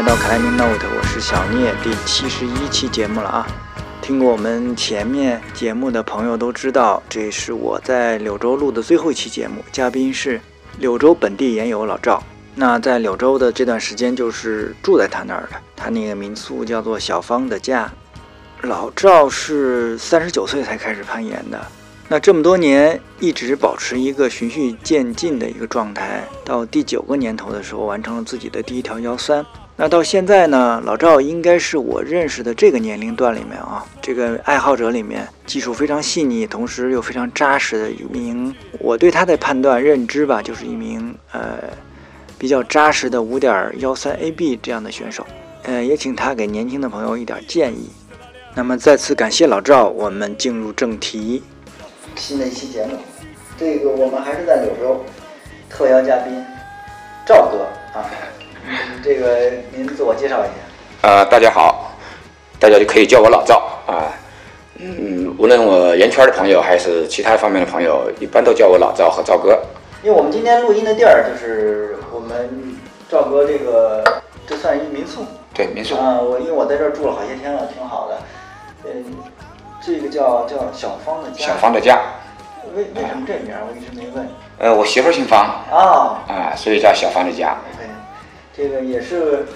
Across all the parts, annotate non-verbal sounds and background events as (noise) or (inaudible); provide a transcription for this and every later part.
来到 climbing Note，我是小聂，第七十一期节目了啊。听过我们前面节目的朋友都知道，这是我在柳州录的最后一期节目，嘉宾是柳州本地研友老赵。那在柳州的这段时间，就是住在他那儿的，他那个民宿叫做小芳的家。老赵是三十九岁才开始攀岩的，那这么多年一直保持一个循序渐进的一个状态，到第九个年头的时候完成了自己的第一条幺三。那到现在呢，老赵应该是我认识的这个年龄段里面啊，这个爱好者里面技术非常细腻，同时又非常扎实的一名。我对他的判断认知吧，就是一名呃比较扎实的五点幺三 AB 这样的选手。呃，也请他给年轻的朋友一点建议。那么再次感谢老赵，我们进入正题。新的一期节目，这个我们还是在柳州，特邀嘉宾赵哥啊，这个您自我介绍一下。呃，大家好，大家就可以叫我老赵啊。嗯，无论我圆圈的朋友还是其他方面的朋友，一般都叫我老赵和赵哥。因为我们今天录音的地儿就是我们赵哥这个，这算一民宿对，民宿。啊。我因为我在这儿住了好些天了，挺好的。嗯，这个叫叫小芳的家。小芳的家。为为什么这名儿？我一直没问。呃，我媳妇儿姓方啊啊，所以叫小芳的家。对，这个也是，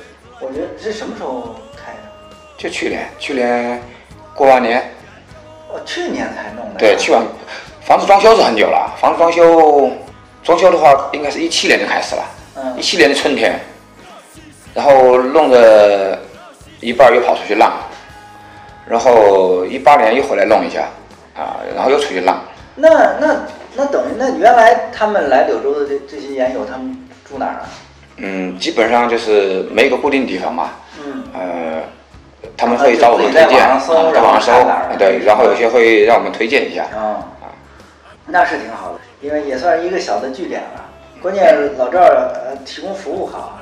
我觉得是什么时候开的？就去年，去年过完年。哦，去年才弄的。对，去完房子装修是很久了，房子装修装修的话，应该是一七年就开始了。嗯一七年的春天，然后弄的一半儿又跑出去浪，然后一八年又回来弄一下，啊，然后又出去浪。那那那等于那原来他们来柳州的这这些研友，他们住哪儿啊？嗯，基本上就是没有个固定地方嘛。嗯。呃，他们会找我们推荐，啊在网上搜，对，然后有些会让我们推荐一下。啊，那是挺好的，因为也算是一个小的据点了。关键老赵呃提供服务好，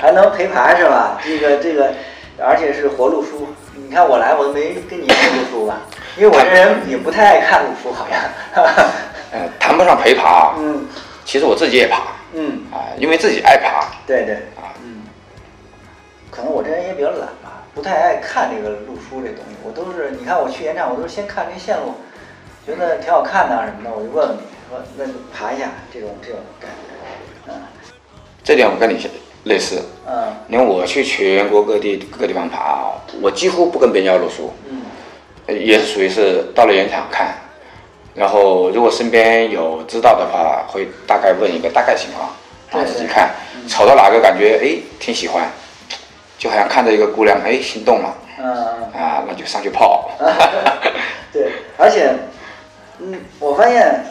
还能陪爬是吧？(laughs) 这个这个，而且是活路书。你看我来我都没跟你看路书吧，因为我这人也不太爱看路书，好像。(laughs) 呃，谈不上陪爬，嗯其实我自己也爬嗯，啊，因为自己爱爬对对，啊。嗯，可能我这人也比较懒吧，不太爱看这个路书这东西。我都是你看我去演唱，我都是先看这线路，觉得挺好看的啊什么的，我就问问你说那就爬一下这种这种感觉。嗯这点我跟你类似，嗯因为我去全国各地各个地方爬，我几乎不跟别人要路书，嗯呃也是属于是到了原场看，然后如果身边有知道的话，会大概问一个大概情况，然后自己看，瞅到哪个感觉哎挺喜欢，就好像看着一个姑娘哎心动了嗯啊，那就上去泡。嗯，(laughs) 对，而且嗯，我发现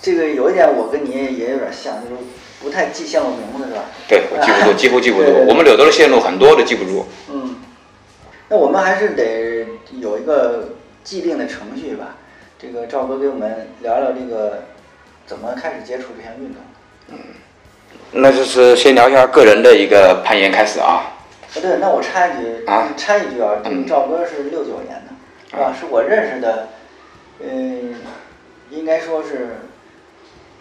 这个有一点我跟你也有点像，就是不太记线路名字是吧？对我记不住，几 (laughs) 乎记不住对对。对我们柳州的线路很多都记不住。嗯，那我们还是得有一个既定的程序吧。这个赵哥给我们聊聊这个怎么开始接触这项运动。嗯那就是先聊一下个人的一个攀岩开始啊。啊，对，那我插一句，啊插一句啊，这个嗯赵哥是六九年的，是吧？是我认识的，嗯、应该说是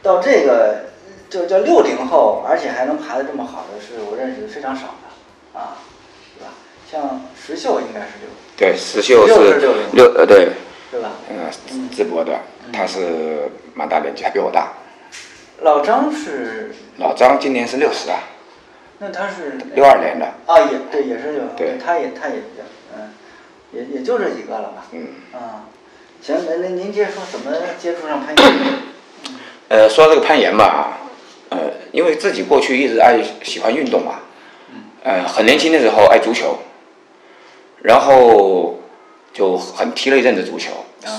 到这个就叫六零后，而且还能爬得这么好的，是我认识的非常少的，啊，对吧？像石秀应该是六，对，石秀六是是六零六呃对，是吧？嗯淄博的，他是蛮大年纪，还比我大。老张是，老张今年是六十啊，那他是？六二年的。啊，也对，也是六，对。他也他也嗯，也也就这几个了吧，嗯，啊，行，那那您接着说怎么接触上攀岩？呃，说这个攀岩吧，呃，因为自己过去一直爱喜欢运动嘛，嗯。呃，很年轻的时候爱足球，然后就很踢了一阵子足球，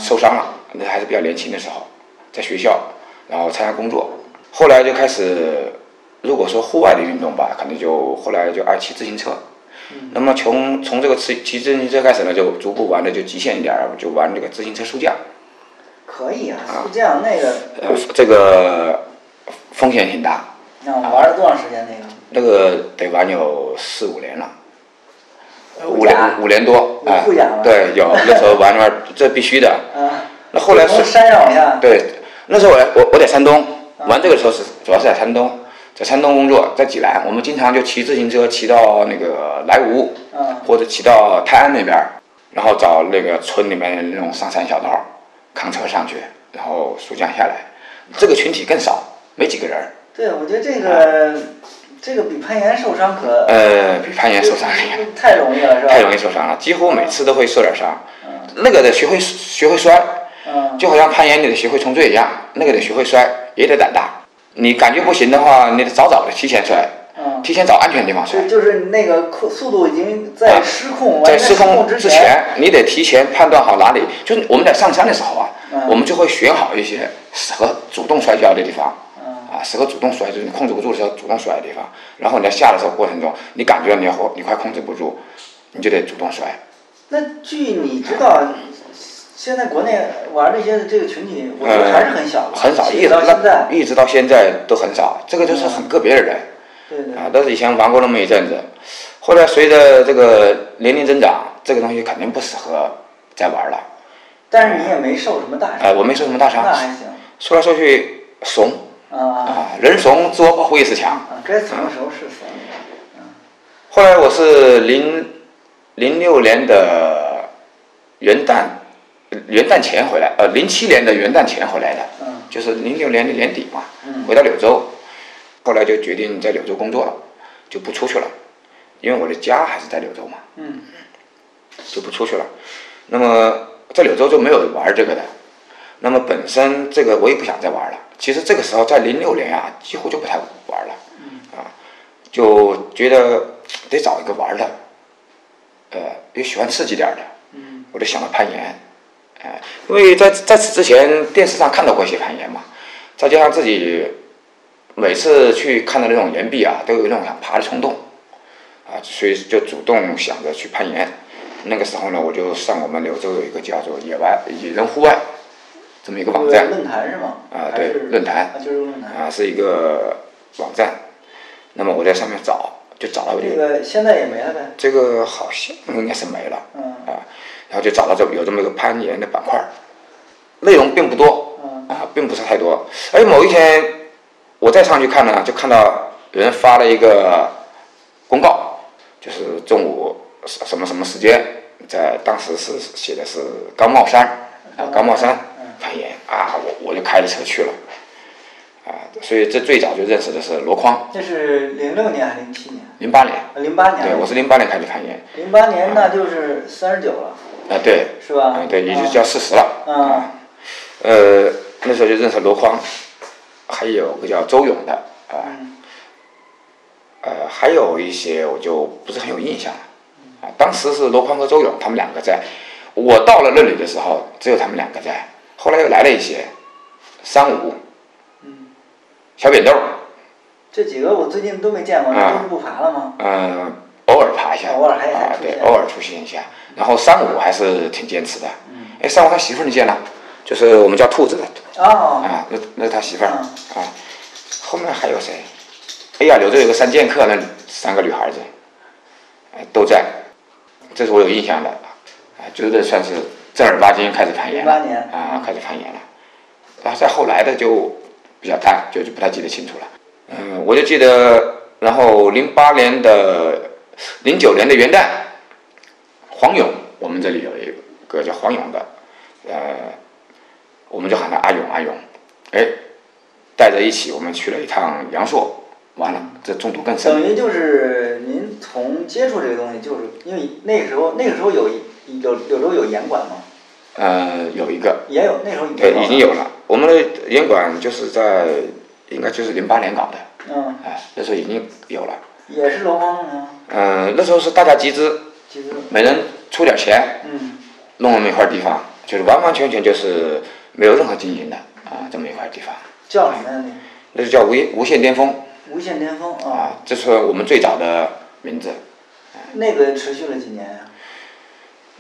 受伤了，那还是比较年轻的时候，在学校，然后参加工作，后来就开始，如果说户外的运动吧，可能就后来就爱骑自行车。那么从从这个骑骑自行车开始呢，就逐步玩的就极限一点儿，就玩这个自行车速降。可以啊，是这样那个，呃，这个风险挺大，那我玩了多长时间那个？那个得玩有四五年了，五年五年多有啊对，有 (laughs) 那时候玩玩，这必须的。啊，那后来是山上往下，对，那时候我我我在山东玩这个时候是主要是在山东，在山东工作，在济南，我们经常就骑自行车骑到那个莱芜，嗯或者骑到泰安那边，然后找那个村里面的那种上山小道，扛车上去，然后速降下来。这个群体更少，没几个人，对，我觉得这个这个比攀岩受伤可呃，比攀岩受伤。太容易了，是吧？太容易受伤了，几乎每次都会受点伤。嗯那个得学会学会摔，嗯就好像攀岩你得学会冲坠一样，那个得学会摔，也得胆大。你感觉不行的话，你得早早的提前摔，嗯，提前找安全地方摔就。是那个控速度已经在失控，在失失控之之前，你得提前判断好哪里。就是我们在上山的时候啊，嗯我们就会选好一些适合主动摔跤的地方。嗯啊，适合主动摔，就是你控制不住的时候主动摔的地方。然后你在下的时候过程中，你感觉你要你快控制不住，你就得主动摔。那据你知道，现在国内玩这些这个群体，我觉得还是很小的，很少，一直到现在，一直到现在都很少。这个就是很个别的人对对。啊，都是以前玩过那么一阵子，后来随着这个年龄增长，这个东西肯定不适合再玩了。但是你也没受什么大伤，哎，我没受什么大伤那，还行说来说去怂啊人怂自我保护意识强。啊！该怂的时候是怂。后来我是零零六年的元旦元旦前回来，呃，零七年的元旦前回来的，嗯就是零六年的年底嘛，嗯回到柳州，后来就决定在柳州工作了，就不出去了，因为我的家还是在柳州嘛，嗯就不出去了。那么在柳州就没有玩这个的，那么本身这个我也不想再玩了。其实这个时候在零六年啊，几乎就不太玩了，啊，就觉得得找一个玩的，呃，也喜欢刺激点的，嗯我就想到攀岩，哎、因为在在此之前电视上看到过一些攀岩嘛，再加上自己每次去看到那种岩壁啊，都有那种想爬的冲动，啊，所以就主动想着去攀岩。那个时候呢，我就上我们柳州有一个叫做野外野人户外这么一个网站论坛是吗？啊，对，论坛啊，就是论坛。啊，是一个网站。那么我在上面找，就找到这这个，现在也没了呗。这个好像应该是没了。嗯啊，然后就找到这有这么一个攀岩的板块，内容并不多嗯啊，并不是太多。哎某一天我再上去看呢，就看到有人发了一个公告，就是中午什什么什么时间，在当时是写的是高帽山啊，高帽山攀岩啊，我我就开着车去了。啊，所以这最早就认识的是箩筐，这是零六年还是零七年？零八年，零八年。对我是零八年开始攀岩，零八年，那就是三十九了，啊对，是吧？嗯对，也就叫四十了。嗯啊。呃，那时候就认识箩筐，还有个叫周勇的。啊，嗯。呃，还有一些我就不是很有印象了。啊。当时是罗筐和周勇他们两个在，我到了那里的时候只有他们两个在，后来又来了一些三五、嗯，小扁豆，这几个我最近都没见过，啊那都是不爬了吗？嗯、偶尔爬一下，偶尔还还啊，对，偶尔出现一下。然后三五还是挺坚持的，嗯哎，三五他媳妇儿你见了，就是我们叫兔子的。哦，啊，那那是他媳妇儿嗯啊。后面还有谁？哎呀，柳州有个三剑客，那三个女孩子，哎，都在，这是我有印象的啊，就是这算是正儿八经开始攀岩了08年啊，开始攀岩了。然后再后来的就比较淡，就就不太记得清楚了。嗯，我就记得，然后零八年的、零九年的元旦，黄勇，我们这里有一个叫黄勇的，呃，我们就喊他阿勇阿勇，哎，带着一起我们去了一趟阳朔，完了这中毒更深。等于就是您从接触这个东西，就是因为那个时候，那个时候有有有时候有严管吗？呃，有一个，也有，那时候已经对，了已经有了。我们的烟管就是在，应该就是零八年搞的，嗯，哎，那时候已经有了。也是箩筐吗？嗯、那时候是大家集资，集资，每人出点钱，嗯弄那么一块地方，就是完完全全就是没有任何经营的啊，这么一块地方，叫什么呀？那就叫无无限巅峰无限巅峰啊，啊，这是我们最早的名字。那个持续了几年呀？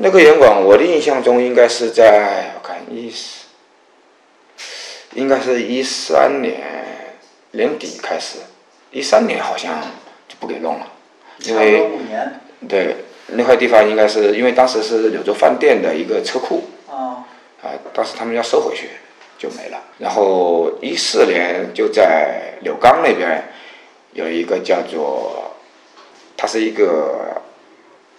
那个严管，我的印象中应该是在我看一四，应该是一三年年底开始，一三年好像就不给弄了，因为对那块地方应该是因为当时是柳州饭店的一个车库啊，啊，当时他们要收回去就没了。然后一四年就在柳钢那边有一个叫做，它是一个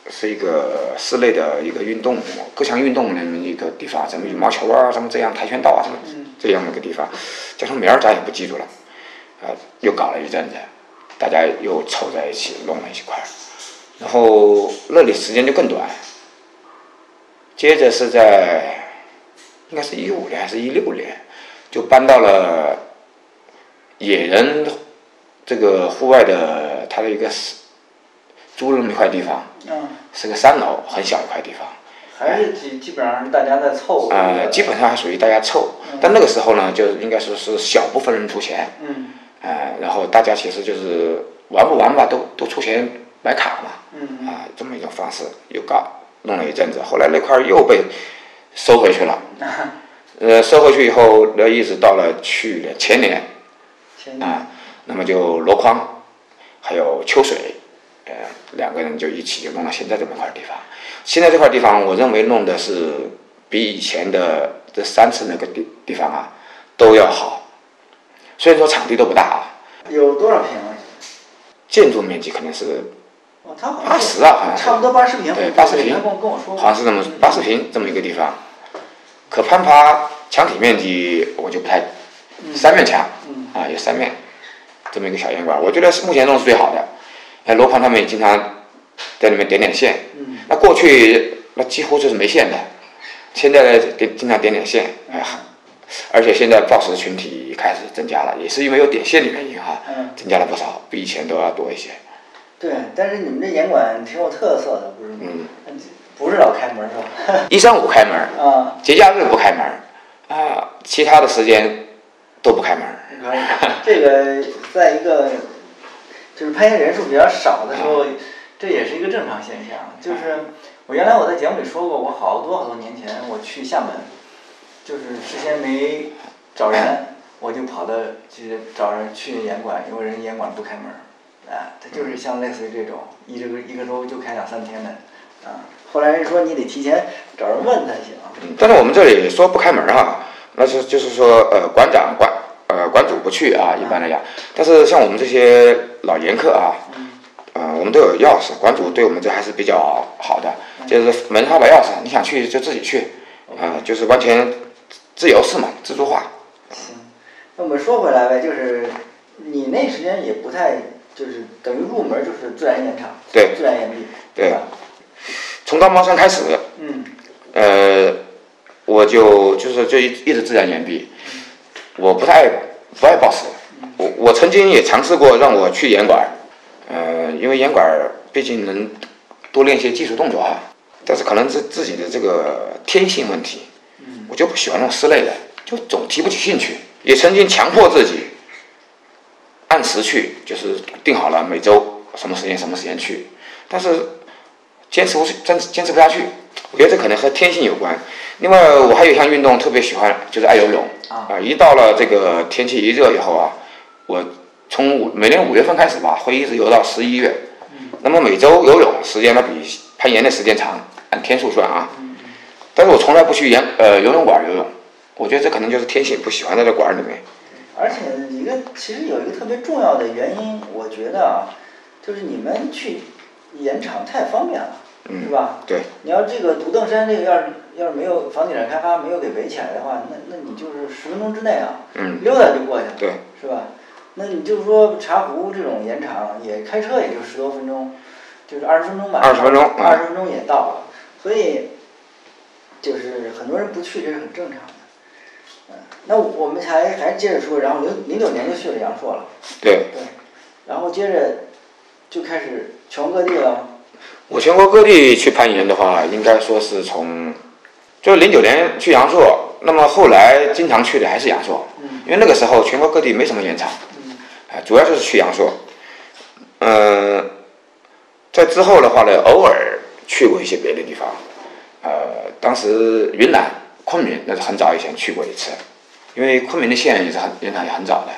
是一个室内的一个运动各项运动的一个地方，什么羽毛球啊，什么这样跆拳道啊，什么这样的一个地方，叫什么名儿咱也不记住了，啊，又搞了一阵子，大家又凑在一起弄了一块儿，然后那里时间就更短，接着是在应该是一五年还是一六年，就搬到了野人这个户外的他的一个室租了那么一块地方，嗯，是个三楼，很小一块地方。还是基基本上是大家在凑。呃，基本上还属于大家凑，但那个时候呢，就应该说是小部分人出钱，嗯。呃，然后大家其实就是玩不玩吧，都都出钱买卡嘛，嗯。啊，这么一种方式又搞弄了一阵子，后来那块儿又被收回去了，(laughs) 呃，收回去以后，那一直到了去年前年。前啊，那么就箩筐，还有秋水，呃，两个人就一起就弄到现在这么块地方。现在这块地方，我认为弄的是比以前的这三次那个地地方啊都要好。虽然说场地都不大啊，有多少平啊？建筑面积可能是八十啊，好像差不多八十平。对八十平跟我说。好像是这么八十平这么一个地方。可攀爬墙体面积我就不太，三面墙嗯啊有三面，这么一个小烟馆，我觉得是目前弄是最好的。哎，罗盘他们也经常在里面点点线，嗯那过去那几乎就是没线的，现在呢点经常点点线，哎呀，而且现在报时群体开始增加了，也是因为有点线的原因哈，嗯，增加了不少，比以前都要多一些。对，但是你们这严管挺有特色的，不是吗？嗯，不是老开门是吧？(laughs) 一三五开门，啊，节假日不开门，啊，其他的时间都不开门。这个，在一个就是攀岩人数比较少的时候，这也是一个正常现象。就是我原来我在节目里说过，我好多好多年前我去厦门，就是事先没找人，我就跑到去找人去演馆，因为人演馆不开门儿，啊，他就是像类似于这种一这个一个周就开两三天的，啊，后来人说你得提前找人问才行。嗯但是我们这里说不开门哈，那是就是说呃馆长馆呃馆主不去啊，一般来讲。但是像我们这些老严客啊，呃我们都有钥匙，馆主对我们这还是比较好的，就是门上把钥匙，你想去就自己去，啊、就是完全自由式嘛，自助化。行，那我们说回来呗，就是你那时间也不太，就是等于入门就是自然岩场，对。自然岩壁，对？从高毛山开始，嗯。呃，我就就是就一一直自然岩壁，我不太不爱报时，我我曾经也尝试过让我去岩馆，呃，因为岩馆毕竟能多练一些技术动作哈，但是可能是自己的这个天性问题，我就不喜欢那种室内的，就总提不起兴趣，也曾经强迫自己按时去，就是定好了每周什么时间什么时间去，但是坚持不坚持坚持不下去，我觉得这可能和天性有关。另外，我还有一项运动特别喜欢，就是爱游泳啊一到了这个天气一热以后啊，我从五每年五月份开始吧，会一直游到十一月。那么每周游泳时间呢比攀岩的时间长，按天数算啊。但是我从来不去岩呃游泳馆游泳，我觉得这可能就是天性，不喜欢在这馆里面。而且一个其实有一个特别重要的原因，我觉得啊，就是你们去岩场太方便了，嗯是吧？对，你要这个独凳山这个要是要是没有房地产开发没有给围起来的话，那那你就是十分钟之内啊，嗯，溜达就过去了，对，是吧？那你就是说茶壶这种延长也开车也就十多分钟，就是二十分钟吧，二十分钟嗯二十分钟也到了，所以就是很多人不去这是很正常的。嗯，那我们还还接着说，然后零零九年就去了阳朔了，对。对，然后接着就开始全国各地了。我全国各地去攀岩的话，应该说是从，就是零九年去阳朔，那么后来经常去的还是阳朔，嗯因为那个时候全国各地没什么岩场，嗯啊，主要就是去阳朔。嗯、在之后的话呢，偶尔去过一些别的地方，呃，当时云南昆明那是很早以前去过一次，因为昆明的县也是很岩场也很早的，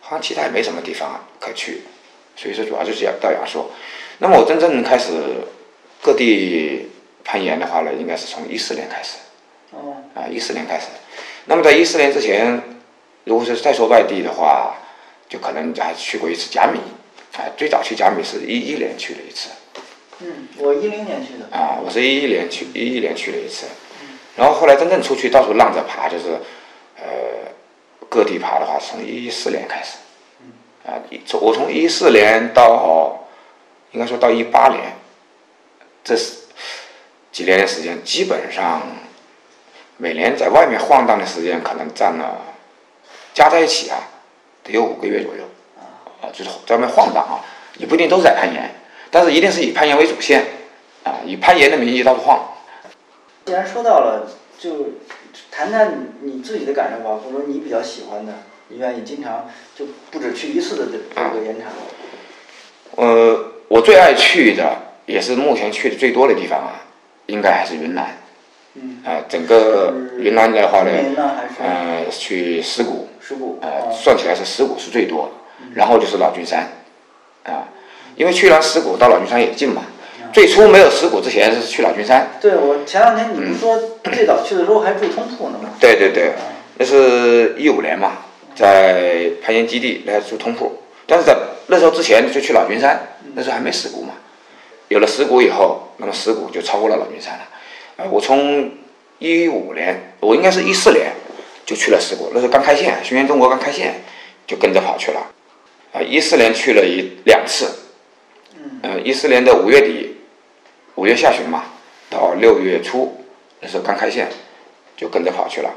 好像其他也没什么地方可去，所以说主要就是要到阳朔。那么我真正开始各地攀岩的话呢，应该是从一四年开始。哦，啊，一四年开始。那么在一四年之前，如果是再说外地的话，就可能还去过一次甲米，啊，最早去甲米是一一年去了一次。嗯，我一零年去的。啊，我是一一年去一一年去了一次，然后后来真正出去到处浪着爬，就是呃各地爬的话，从一四年开始。啊，一从我从一四年到应该说到一八年，这是几年的时间，基本上每年在外面晃荡的时间可能占了加在一起啊，得有五个月左右。啊，就是在外面晃荡啊，也不一定都是在攀岩，但是一定是以攀岩为主线，啊，以攀岩的名义到处晃。既然说到了，就谈谈你自己的感受吧，或者说你比较喜欢的，你愿意经常就不止去一次的这这个岩场。呃，我最爱去的，也是目前去的最多的地方啊，应该还是云南。嗯。啊，整个云南的话呢昆明呢还是，呃，去石鼓，石鼓。呃，哦算起来是石鼓是最多，然后就是老君山，啊，因为去完石鼓到老君山也近嘛。最初没有石鼓之前是去老君山，对，我前两天你不是说最早去的时候还住通铺呢吗？对对对，那是一五年嘛，在攀岩基地来住通铺，但是在那时候之前就去老君山，那时候还没石鼓嘛。有了石鼓以后，那么石鼓就超过了老君山了。呃，我从一五年，我应该是一四年就去了石鼓，那时候刚开线，轩辕中国刚开线，就跟着跑去了。啊，一四年去了一两次，嗯，呃，一四年的五月底，五月下旬嘛，到六月初，那时候刚开线，就跟着跑去了。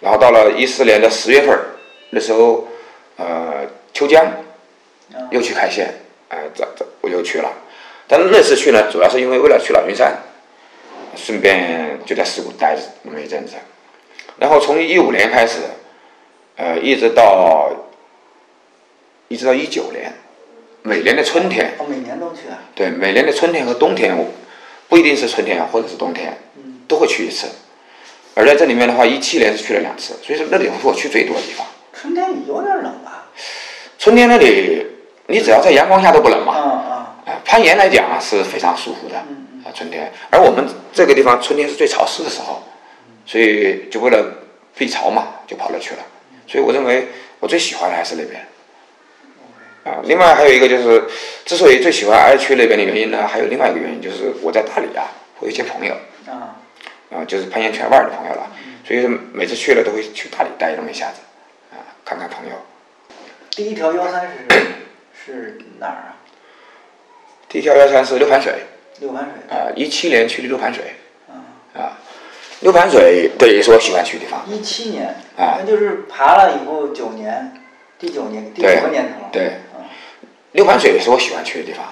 然后到了一四年的十月份，那时候，呃，秋江又去开线，呃，这这我又去了。但是那次去呢，主要是因为为了去老君山，顺便就在石鼓待着那么一阵子。然后从一五年开始，呃，一直到一直到一九年，每年的春天，哦，每年都去啊。对，每年的春天和冬天，我不一定是春天或者是冬天，嗯都会去一次。而在这里面的话，一七年是去了两次，所以说那里是我去最多的地方。春天有点冷吧？春天那里，你只要在阳光下都不冷嘛。啊啊。啊，攀岩来讲啊是非常舒服的嗯啊，春天。而我们这个地方春天是最潮湿的时候，所以就为了避潮嘛，就跑那去了。所以我认为我最喜欢的还是那边。啊，另外还有一个就是，之所以最喜欢爱去那边的原因呢，还有另外一个原因就是我在大理啊，我有一些朋友啊。啊，就是攀岩圈外的朋友了，所以每次去了都会去大理待那么一下子，啊，看看朋友。第一条幺三是是哪儿啊？第一条幺三是六盘水，六盘水。啊，一七年去的六盘水，啊。啊，六盘水对也是我喜欢去的地方。一七年。啊那就是爬了以后九年，第九年，第对九个年头了。对啊。六盘水也是我喜欢去的地方，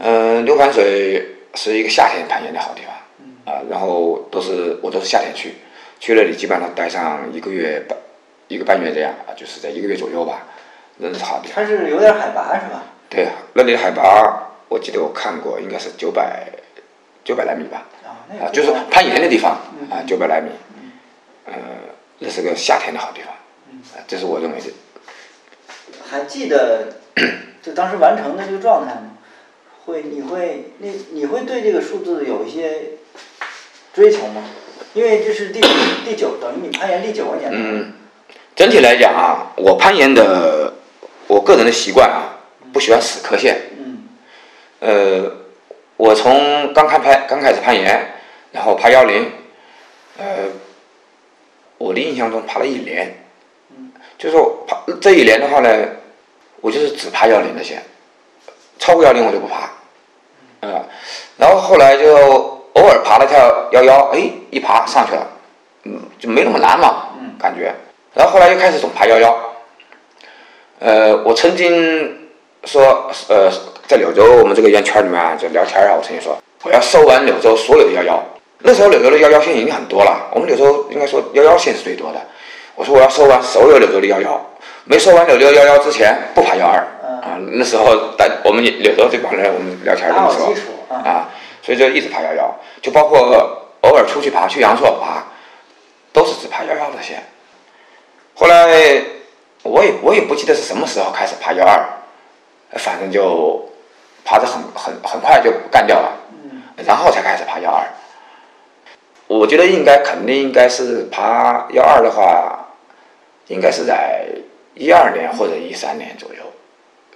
嗯、六盘水是一个夏天攀岩的好地方，啊，然后都是我都是夏天去，去那里基本上待上一个月半一个半月这样啊，就是在一个月左右吧，那是好地方。它是有点海拔是吧？对，那里的海拔我记得我看过，应该是九百九百来米吧，啊，就是攀岩的地方嗯啊，九百来米，呃，那是个夏天的好地方，嗯啊，这是我认为的。还记得就当时完成的这个状态吗？会，你会，那你会对这个数字有一些追求吗？因为这是第第九，等于你攀岩第九个年头。嗯，整体来讲啊，我攀岩的我个人的习惯啊，不喜欢死磕线。嗯呃，我从刚开攀刚开始攀岩，然后爬幺零，呃，我的印象中爬了一年，就是说爬这一年的话呢，我就是只爬幺零的线，超过幺零我就不爬，呃，然后后来就偶尔爬了跳幺幺，哎，一爬上去了，嗯，就没那么难嘛，嗯感觉，然后后来又开始总爬幺幺，呃，我曾经说，呃，在柳州我们这个圆圈里面啊，就聊天啊，我曾经说我要收完柳州所有的幺幺。那时候柳州的幺幺线已经很多了，我们柳州应该说幺幺线是最多的。我说我要收完所有柳州的幺幺，没收完柳州幺幺之前不爬幺二嗯啊。那时候在我们柳州这帮人，我们聊天这么说打好基础啊。啊，所以就一直爬幺幺，就包括偶尔出去爬，去阳朔爬，都是只爬幺幺的线。后来我也我也不记得是什么时候开始爬幺二，反正就爬得很很很快就干掉了，嗯然后才开始爬幺二。我觉得应该肯定应该是爬幺二的话，应该是在一二年或者一三年左右，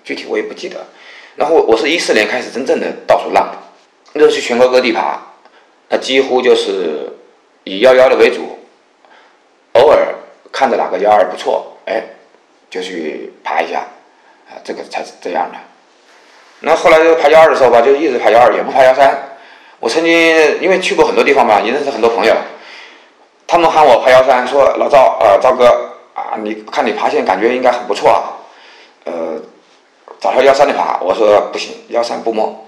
具体我也不记得。然后我是一四年开始真正的到处浪，那时候去全国各地爬，那几乎就是以幺幺的为主，偶尔看着哪个幺二不错，哎，就去爬一下，啊，这个才是这样的。那后来就爬幺二的时候吧，就一直爬幺二，也不爬幺三。我曾经因为去过很多地方嘛，也认识很多朋友，他们喊我爬幺三，说老赵，呃，赵哥啊，你看你爬线感觉应该很不错啊，呃，找条幺三的爬。我说不行，幺三不摸，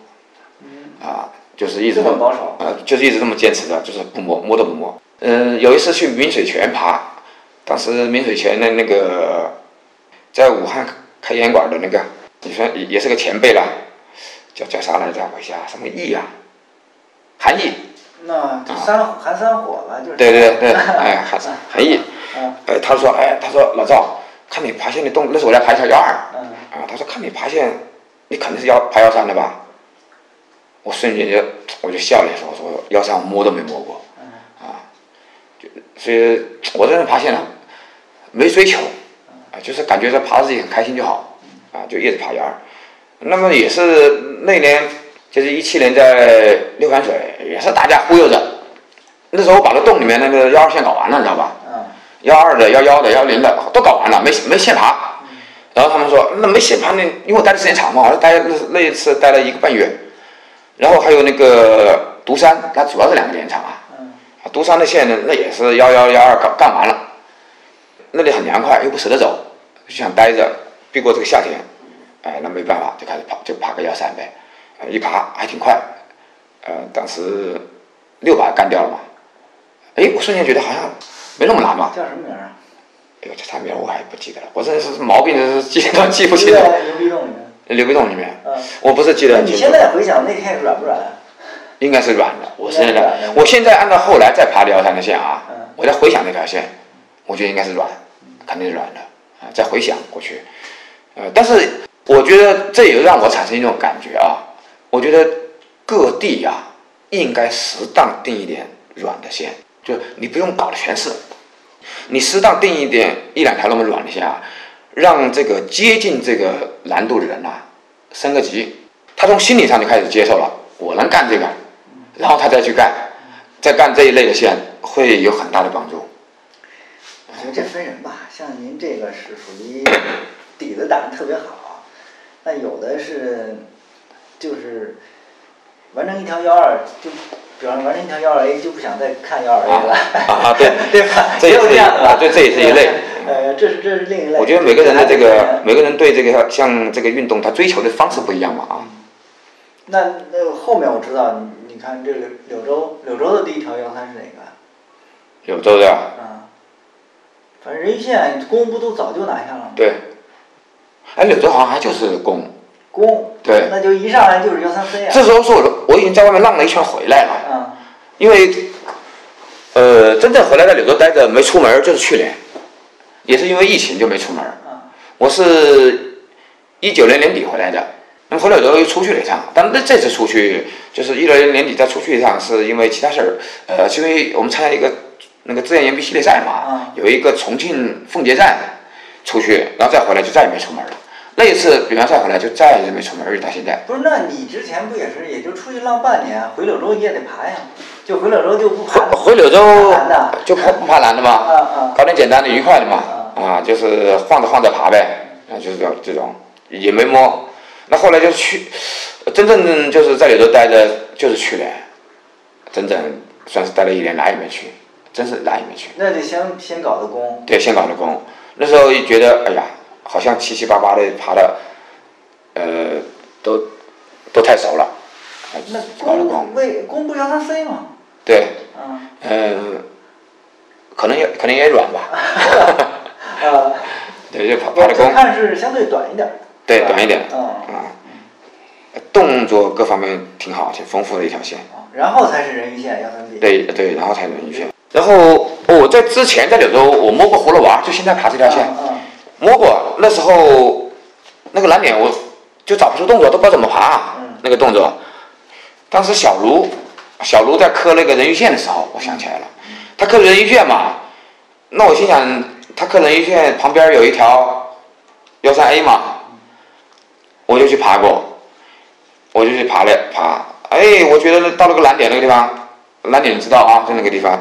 啊，就是一直这么保守呃，就是一直这么坚持的，就是不摸，摸都不摸。嗯，有一次去明水泉爬，当时明水泉的那个在武汉开烟馆的那个，你说也也是个前辈了，叫叫啥来着？我一下什么义啊？韩毅。那这三韩三火吧，就是。对对对，(laughs) 哎，韩韩毅。嗯哎，他说，哎，他说老赵，看你爬线的动，那时候我在爬一条幺二。嗯啊，他说看你爬线，你肯定是幺爬幺三的吧？我瞬间就我就笑了一声，我说幺三我摸都没摸过。嗯啊，就所以我这人爬线呢，没追求，啊，就是感觉这爬自己很开心就好，啊，就一直爬幺二。那么也是那年，就是一七年在六盘水，也是大家忽悠着。那时候我把那洞里面那个幺二线搞完了，你知道吧？嗯幺二的、幺幺的、幺零的都搞完了，没没线爬。然后他们说那没线爬，呢因为我待的时间长嘛，我待那那一次待了一个半月。然后还有那个独山，它主要是两个连场啊。嗯啊，独山的线呢，那也是幺幺幺二干干完了，那里很凉快，又不舍得走，就想待着，避过这个夏天。哎，那没办法，就开始爬，就爬个幺三呗。呃一爬还挺快，呃，当时六把干掉了嘛。哎，我瞬间觉得好像没那么难嘛。叫什么名儿啊？哎呦，这啥名儿我还不记得了，我这是毛病，是记都记不清就了。在牛逼洞里面。刘备洞里面，嗯。我不是记得你很清楚现。在回想那天软不软啊？应该是软的。我现在我现在按照后来再爬辽山的线啊嗯，我再回想那条线，我觉得应该是软，肯定是软的啊。再回想过去，呃，但是我觉得这也让我产生一种感觉啊，我觉得各地呀、应该适当定一点软的线，就你不用搞得全是，你适当定一点一两条那么软的线啊，让这个接近这个难度的人呐、升个级，他从心理上就开始接受了，我能干这个，然后他再去干，再干这一类的线会有很大的帮助。我觉得这分人吧，像您这个是属于底子打得特别好，那有的是就是完成一条幺二就，比方完成一条幺二 A 就不想再看幺二 A 了，啊啊对对吧？这也是有这样的对这也是一类呃，这是这是另一类。我觉得每个人的这个每个人对这个像这个运动，他追求的方式不一样嘛啊。那那后面我知道，你你看这柳柳州柳州的第一条幺三是哪个？柳州的啊，反正人鱼线弓不都早就拿下了吗？对，哎，柳州好像还就是攻。攻，对那就一上来就是幺三三呀。这时候是我我已经在外面浪了一圈回来了，嗯因为呃真正回来在柳州待着没出门就是去年，也是因为疫情就没出门。嗯我是一九年年底回来的，那么回来之后又出去了一趟，但那这次出去就是一六年年底再出去一趟，是因为其他事儿，呃，是因为我们参加一个那个自然岩壁系列赛嘛，嗯有一个重庆奉节站出去，然后再回来就再也没出门了。那一次比完赛回来就再也没出门，一直到现在。不是，那你之前不也是也就出去浪半年，回柳州你也得爬呀？就回柳州就不爬。回柳州。就不不爬难的嘛，嗯嗯搞点简单的、愉快的嘛，啊，就是晃着晃着爬呗，啊，就是这种这种，也没摸。那后来就去，真正就是在柳州待着，就是去年，整整算是待了一年，哪也没去，真是哪也没去。那得先先搞的工。对，先搞的工，那时候一觉得，哎呀，好像七七八八的爬的，呃，都都太熟了，啊那搞的为工不幺三 C 嘛？对，嗯嗯，可能也可能也软吧，呃，(laughs) 对，就爬我爬的工，看是相对短一点儿。对，短一点，嗯。啊，动作各方面挺好，挺丰富的一条线。然后才是人鱼线幺三 B。。对对，然后才是人鱼线。然后哦我在之前在柳州，我摸过葫芦娃，就现在爬这条线，嗯摸过。那时候那个难点我就找不出动作，都不知道怎么爬、嗯。那个动作。当时小卢，小卢在磕那个人鱼线的时候，我想起来了，他磕人鱼线嘛，那我心想，他磕人鱼线旁边有一条幺三 A 嘛，我就去爬过，我就去爬了爬，哎，我觉得到了个难点那个地方，难点你知道啊，在那个地方，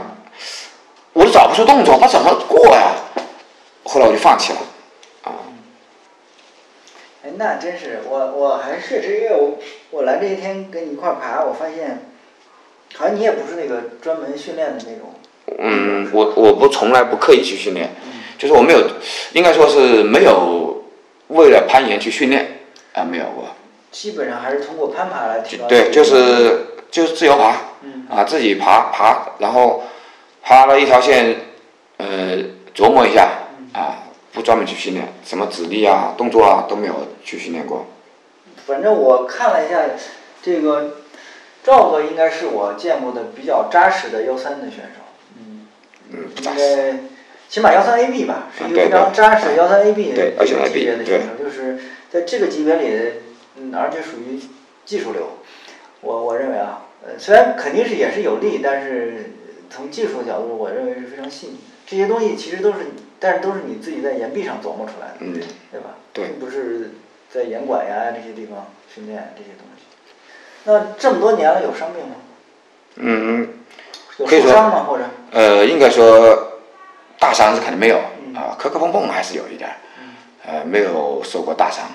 我都找不出动作，他怎么过呀？后来我就放弃了，啊。哎，那真是我我还是因为我我来这些天跟你一块儿爬，我发现，好像你也不是那个专门训练的那种。嗯，我我不从来不刻意去训练，就是我没有，应该说是没有为了攀岩去训练，啊，没有过。基本上还是通过攀爬来提高。对，就是就是自由爬，啊，自己爬爬，然后爬了一条线，呃，琢磨一下，啊，不专门去训练，什么指力啊、动作啊都没有去训练过。反正我看了一下，这个赵哥应该是我见过的比较扎实的幺三的选手。嗯，应该起码幺三 AB 吧，是一个非常扎实幺三 AB 的这个级别的选手，就是在这个级别里，嗯，而且属于技术流。我我认为啊，呃，虽然肯定是也是有利，但是从技术的角度，我认为是非常细腻。这些东西其实都是，但是都是你自己在岩壁上琢磨出来的，嗯，对吧？对，并不是在岩馆呀这些地方训练这些东西。那这么多年了，有伤病吗？嗯。有受伤吗？或者？呃，应该说大伤是肯定没有啊，磕磕碰碰还是有一点，呃，没有受过大伤，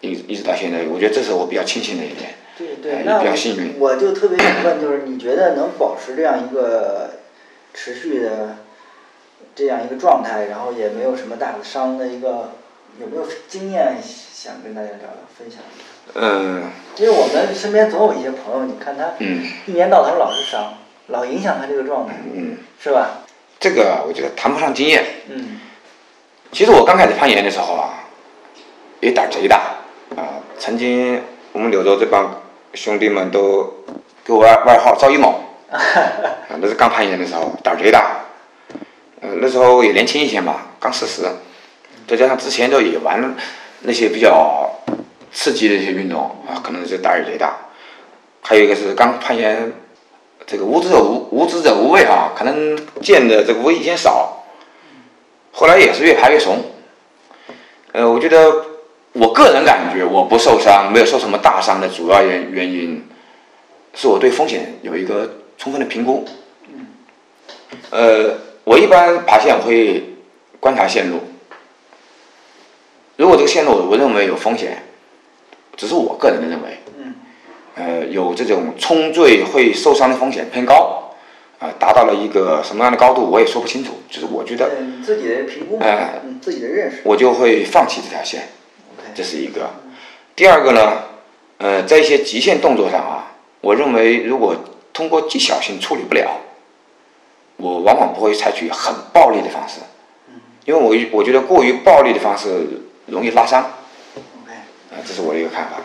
一一直到现在，我觉得这是我比较庆幸的一点，对对，那比较幸运。我就特别想问，就是你觉得能保持这样一个持续的这样一个状态，然后也没有什么大的伤的一个，有没有经验想跟大家聊聊分享一下？嗯。因为我们身边总有一些朋友，你看他一年到头老是伤。老影响他这个状态，嗯，是吧？这个我觉得谈不上经验。嗯，其实我刚开始攀岩的时候啊，也胆贼大啊。曾经我们柳州这帮兄弟们都给我外外号“赵一猛”，(laughs) 啊，那是刚攀岩的时候，胆儿贼大。呃，那时候也年轻一些嘛，刚四十，再加上之前都也玩那些比较刺激的一些运动啊，可能是胆儿贼大。还有一个是刚攀岩。这个无知者无无知者无畏哈，可能见的这个危险少，后来也是越爬越怂。呃，我觉得我个人感觉我不受伤，没有受什么大伤的主要原原因，是我对风险有一个充分的评估。呃，我一般爬线我会观察线路，如果这个线路我认为有风险，只是我个人的认为。呃，有这种冲坠会受伤的风险偏高，啊，达到了一个什么样的高度我也说不清楚，就是我觉得，自己的评估，哎，自己的认识，我就会放弃这条线，这是一个。第二个呢，呃，在一些极限动作上啊，我认为如果通过技巧性处理不了，我往往不会采取很暴力的方式，因为我我觉得过于暴力的方式容易拉伤啊，这是我的一个看法。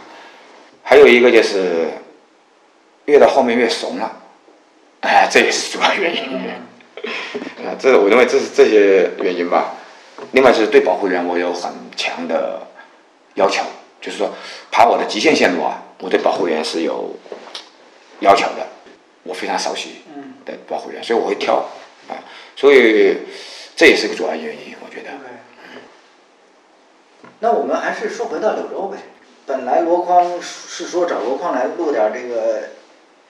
还有一个就是，越到后面越怂了，哎，这也是主要原因。(laughs) 啊，这我认为这是这些原因吧。另外就是对保护员我有很强的要求，就是说爬我的极限线路啊，我对保护员是有要求的，我非常熟悉的保护员，所以我会跳啊，所以这也是个主要原因，我觉得。那我们还是说回到柳州呗。本来箩筐是说找箩筐来录点这个，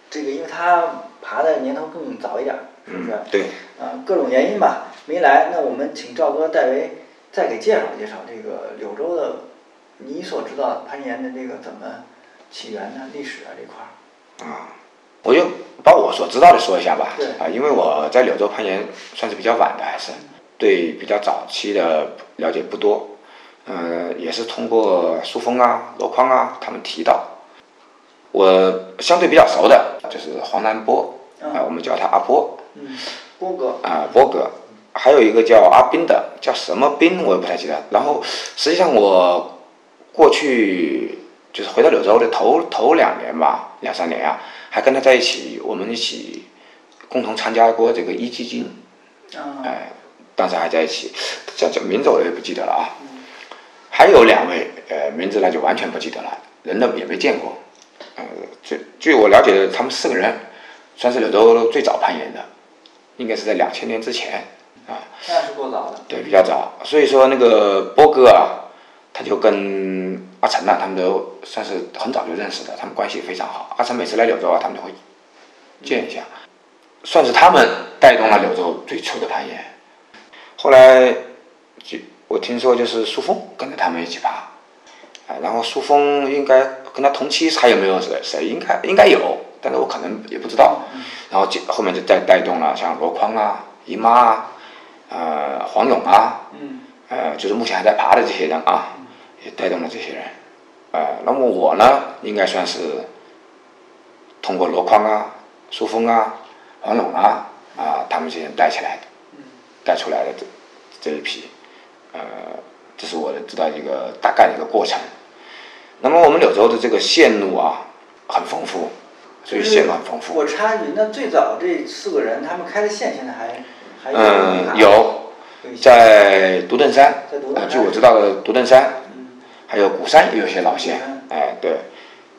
这个，因为他爬的年头更早一点，是不是？对。啊，各种原因吧，没来。那我们请赵哥代为再给介绍介绍这个柳州的，你所知道攀岩的这个怎么起源呢？历史啊这块儿。啊，我就把我所知道的说一下吧。对。啊，因为我在柳州攀岩算是比较晚的，还是对比较早期的了解不多。呃，也是通过苏峰啊、罗匡啊，他们提到，我相对比较熟的就是黄南波，啊，我们叫他阿波，嗯，波哥，啊，波哥，还有一个叫阿斌的，叫什么斌我也不太记得。然后实际上我过去就是回到柳州的头头两年吧，两三年啊，还跟他在一起，我们一起共同参加过这个壹基金，哎，当时还在一起，叫叫名字我也不记得了啊。还有两位，呃，名字那就完全不记得了，人呢也没见过，呃，据据我了解的，他们四个人算是柳州最早攀岩的，应该是在两千年之前，啊，那是够早的，对，比较早。所以说那个波哥啊，他就跟阿成呐，他们都算是很早就认识的，他们关系非常好。阿成每次来柳州啊，他们都会见一下，算是他们带动了柳州最初的攀岩。后来就我听说，就是苏峰跟着他们一起爬，啊，然后苏峰应该跟他同期还有没有谁谁应该应该有，但是我可能也不知道。然后就后面就带带动了像罗匡啊、姨妈啊、呃黄勇啊，呃就是目前还在爬的这些人啊，也带动了这些人。呃，那么我呢，应该算是通过罗匡啊、苏峰啊、黄勇啊啊他们这些人带起来的，带出来的这这一批，呃，这是我的知道一个大概的一个过程。那么我们柳州的这个线路啊，很丰富，所以线路很丰富。我插一句，那最早这四个人他们开的线现在还还有嗯，吗有，有在独凳山在独，凳呃，山据我知道的独凳山，嗯还有鼓山也有些老线哎，对。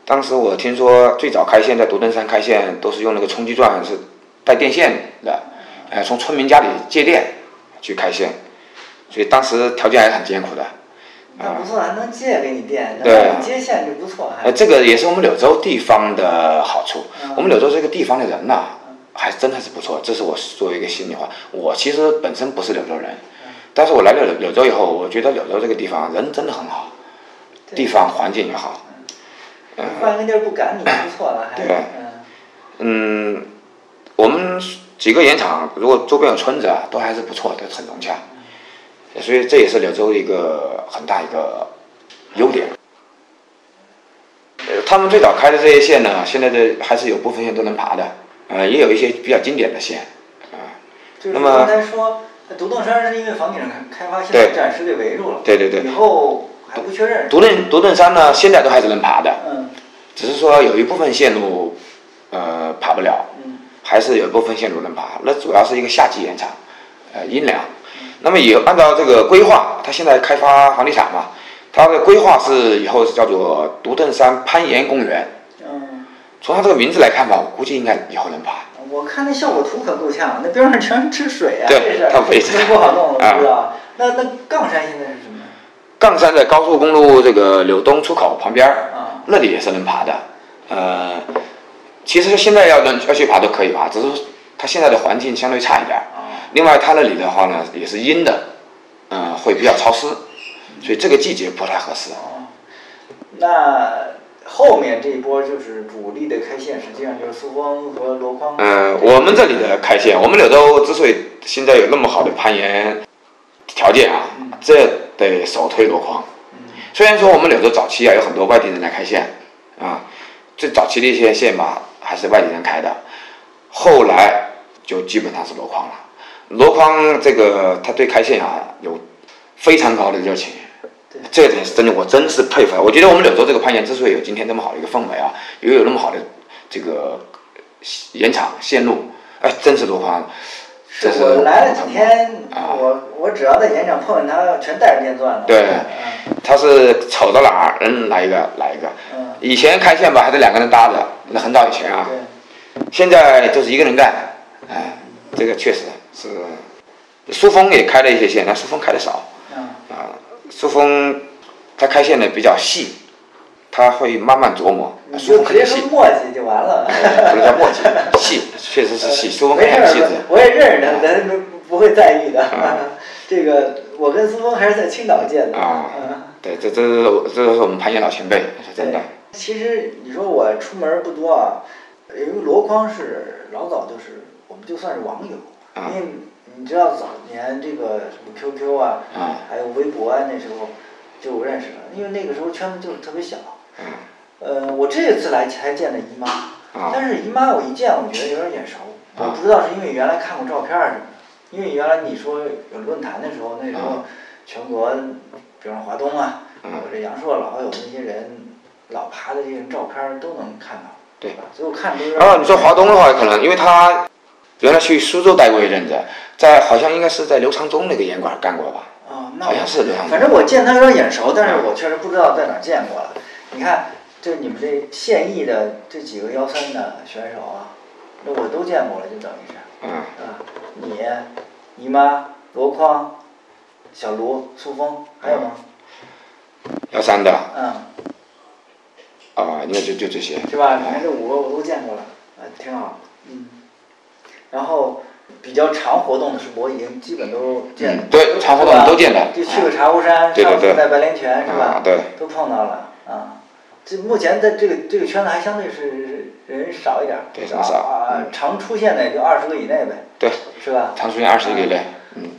当时我听说最早开线在独登山开线都是用那个冲击钻是带电线的，哎，从村民家里借电去开线，所以当时条件还是很艰苦的。那不错，还能借给你电，能对接线就不错，还呃，这个也是我们柳州地方的好处。嗯我们柳州这个地方的人呐、还真的是不错。这是我说一个心里话。我其实本身不是柳州人，嗯但是我来了柳柳州以后，我觉得柳州这个地方人真的很好，对地方环境也好。换个地儿不赶你就不错了，还对嗯。嗯，我们几个盐场如果周边有村子啊，都还是不错的，很融洽。所以这也是柳州一个很大一个优点。呃，他们最早开的这些线呢，现在的还是有部分线都能爬的，呃，也有一些比较经典的线，啊、就是那么刚才说独栋山是因为房顶上开发，现在暂时给围住了，对对对。以后还不确认，独盾独盾山呢，现在都还是能爬的，嗯只是说有一部分线路，呃，爬不了，嗯还是有一部分线路能爬。那主要是一个夏季延长，呃，阴凉。那么也按照这个规划，它现在开发房地产嘛，它的规划是以后是叫做独凳山攀岩公园。嗯，从它这个名字来看吧，我估计应该以后能爬。我看那效果图可够呛，那边上全是水啊，对它围着真不好弄了，(laughs) 啊不知道。那那杠山现在是什么？杠山在高速公路这个柳东出口旁边儿啊，那里也是能爬的。呃，其实现在要能要去爬都可以爬，只是它现在的环境相对差一点另外，它那里的话呢，也是阴的，嗯、会比较潮湿，所以这个季节不太合适。哦，那后面这一波就是主力的开线，实际上就是苏峰和罗匡。嗯、我们这里的开线，我们柳州之所以现在有那么好的攀岩条件啊，这得首推罗匡。虽然说我们柳州早期啊有很多外地人来开线啊，最早期的一些线吧还是外地人开的，后来就基本上是箩筐了。箩筐这个他对开线啊有非常高的热情，对这点是真的，我真是佩服。我觉得我们柳州这个攀岩之所以有今天这么好的一个氛围啊，又有那么好的这个延长线路，哎，真是箩筐。是这是我来了几天，啊我我只要在演场碰见他，全带着电钻的。对嗯他是瞅到哪儿，嗯，来一个来一个。嗯，以前开线吧，还得两个人搭着，那很早以前啊。对，现在就是一个人干，哎，这个确实是。苏峰也开了一些线，但苏峰开的少嗯啊。苏峰他开线呢比较细，他会慢慢琢磨。你苏就直接说，墨迹就完了。(laughs) 不是叫墨迹，细 (laughs) 确实是细。苏峰没事儿我也认识他，咱不不会在意的啊。(laughs) 这个我跟苏峰还是在青岛见的。啊嗯对，这这是我这都是我们攀岩老前辈，是真的。，其实你说我出门不多啊，因为箩筐是老早就是我们就算是网友，啊因为你知道早年这个什么 QQ 啊，啊还有微博啊，那时候就认识了，因为那个时候圈子就是特别小。嗯呃，我这次来才见的姨妈，啊但是姨妈我一见我觉得有点眼熟，我不知道是因为原来看过照片儿什么的，因为原来你说有论坛的时候，那时候全国，比方说华东啊，嗯或者阳朔老有那些人老爬的这些照片儿都能看到，对吧？所以我看都是。哦，你说华东的话，可能因为他原来去苏州待过一阵子，在好像应该是在刘长忠那个烟馆干过吧？哦，那好像是刘长中。反正我见他有点眼熟，但是我确实不知道在哪儿见过了。你看，这你们这现役的这几个幺三的选手啊，那我都见过了，就等于是，嗯。啊，你、姨妈、罗筐、小卢、苏峰，还有吗？幺三的，嗯，啊，应该就就这些，是吧？你看这五个我都见过了，啊，挺好，嗯。然后比较常活动的是博弈，基本都见了嗯，，对，常活动都见的，就去个茶壶山，对对对。上次在白莲泉是吧？啊？对，都碰到了啊。这目前在这个这个圈子还相对是人少一点对很少啊，常出现的也就二十个以内呗，对，是吧？常出现二十个以内，嗯，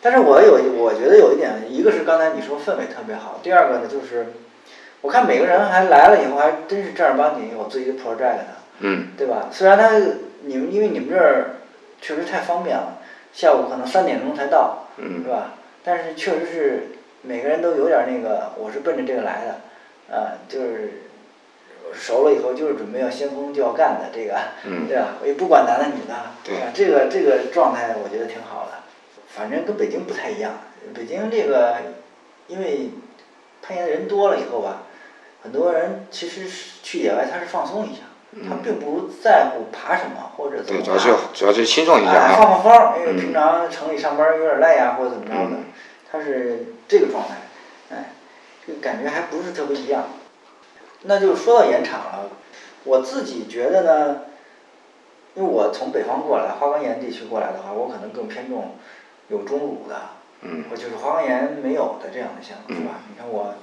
但是我有我觉得有一点，一个是刚才你说氛围特别好，第二个呢就是，我看每个人还来了以后还真是正儿八经有自己的 project 的，嗯，对吧？虽然他你们因为你们这儿确实太方便了，下午可能三点钟才到，嗯是吧？但是确实是每个人都有点那个，我是奔着这个来的，啊，就是熟了以后就是准备要先锋就要干的这个，嗯对吧？我也不管男的女的，对吧？这个这个状态我觉得挺好的，反正跟北京不太一样。北京这个因为攀岩的人多了以后吧，很多人其实是去野外他是放松一下，他并不在乎爬什么或者怎么嗯对，主要爬是主要是轻松一下放放风儿，因为嗯平常城里上班有点累呀，或者怎么着的嗯，他是这个状态，哎，这个感觉还不是特别一样。那就说到盐场了，我自己觉得呢，因为我从北方过来，花岗岩地区过来的话，我可能更偏重有钟乳的，嗯，或就是花岗岩没有的这样的项目，是吧？你看我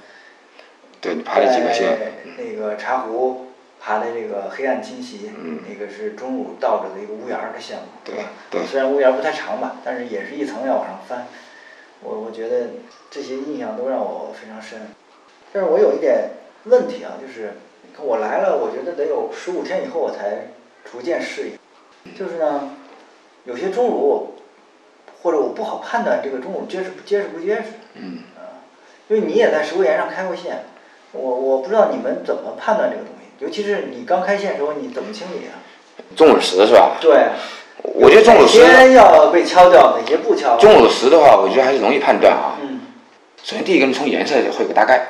对你爬了几个那个茶壶爬的这个黑暗侵袭，嗯那个是钟乳倒着的一个屋檐儿的项目，对吧？对虽然屋檐儿不太长吧，但是也是一层要往上翻。我我觉得这些印象都让我非常深。但是我有一点问题啊，就是我来了，我觉得得有十五天以后我才逐渐适应。就是呢，有些钟乳，或者我不好判断这个钟乳结实不结实不结实。嗯，因为你也在石灰岩上开过线，我我不知道你们怎么判断这个东西，尤其是你刚开线的时候，你怎么清理啊？钟乳石是吧？对，我觉得钟乳石，哪些要被敲掉，哪些不敲？钟乳石的话，我觉得还是容易判断啊。嗯首先第一个，你从颜色会有个大概，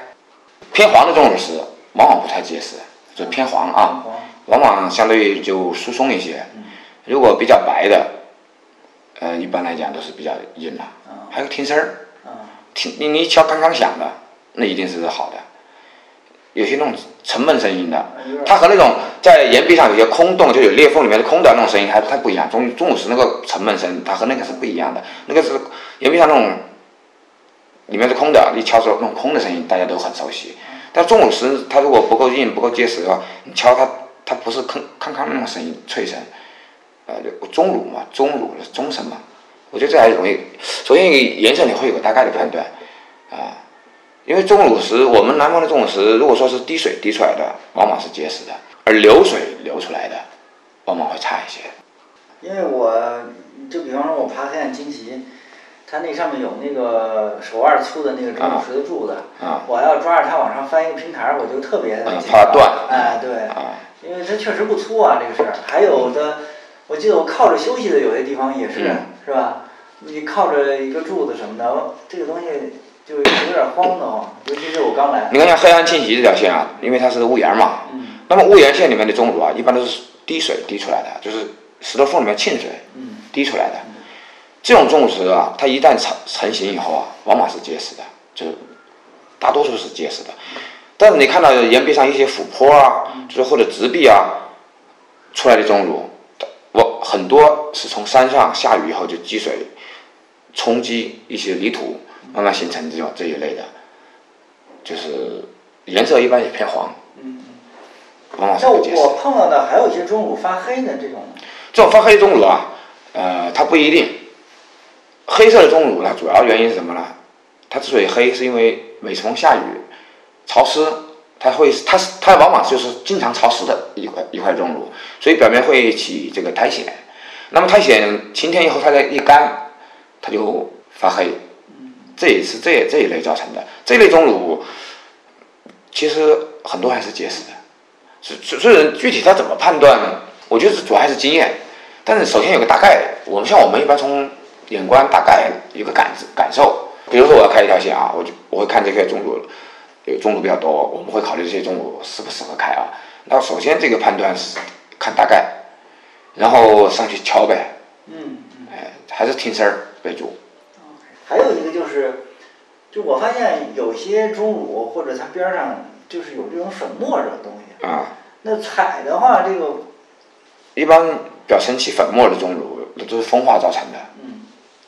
偏黄的钟乳石往往不太结实，就偏黄啊，往往相对于就疏松一些嗯。如果比较白的，呃，一般来讲都是比较硬了。啊还有听声儿，啊听你你一敲刚刚响的，那一定是好的。有些那种沉闷声音的，它和那种在岩壁上有些空洞，就有裂缝里面的空的那种声音还它不一样。钟钟乳石那个沉闷声，它和那个是不一样的。那个是岩壁上那种里面是空的，你敲出那种空的声音，大家都很熟悉。但钟乳石它如果不够硬、不够结实的话，你敲它，它不是铿铿铿那种声音，脆声。呃，钟乳嘛，钟乳是钟声嘛，我觉得这还容易。首先颜色你会有个大概的判断，啊，因为钟乳石，我们南方的钟乳石，如果说是滴水滴出来的，往往是结实的，而流水流出来的，往往会差一些。因为我就比方说我爬黑暗侵袭，它那上面有那个手腕粗的那个钟乳石的柱子，啊我要抓着它往上翻一个平台儿，我就特别怕断哎，对，啊，因为它确实不粗啊，这个事儿。还有的，我记得我靠着休息的有些地方也是，嗯是吧？你靠着一个柱子什么的，这个东西就有点慌得慌，尤其是我刚来。你看像黑暗侵袭这条线啊，因为它是屋檐嘛，嗯那么屋檐线里面的钟乳啊，一般都是滴水滴出来的，就是石头缝里面沁水嗯滴出来的。这种钟乳石啊，它一旦成成型以后啊，往往是结实的，就是大多数是结实的。但是你看到岩壁上一些俯坡啊，就是或者直壁啊出来的钟乳，我很多是从山上下雨以后就积水冲击一些泥土，慢慢形成这种这一类的，就是颜色一般也偏黄，嗯。往往是那不结实。我碰到的还有一些钟乳发黑的这种，这种发黑钟乳啊，呃，它不一定。黑色的钟乳呢，主要原因是什么呢？它之所以黑，是因为每逢下雨、潮湿，它会它是它往往就是经常潮湿的一块一块钟乳，所以表面会起这个苔藓。那么苔藓晴天以后，它再一干，它就发黑。这也是这这一类造成的。这类钟乳其实很多还是结实的。所所所以具体它怎么判断呢？我觉得主要还是经验，但是首先有个大概。我们像我们一般从眼观大概有个感感受。比如说我要开一条线啊，我就我会看这个钟乳，有钟乳比较多，我们会考虑这些中乳适不适合开啊。那首先这个判断是看大概，然后上去敲呗，嗯嗯。哎，还是听声儿为主。还有一个就是，就我发现有些中乳或者它边上就是有这种粉末这种东西。啊，那踩的话，这个一般表层起粉末的中乳，那都是风化造成的。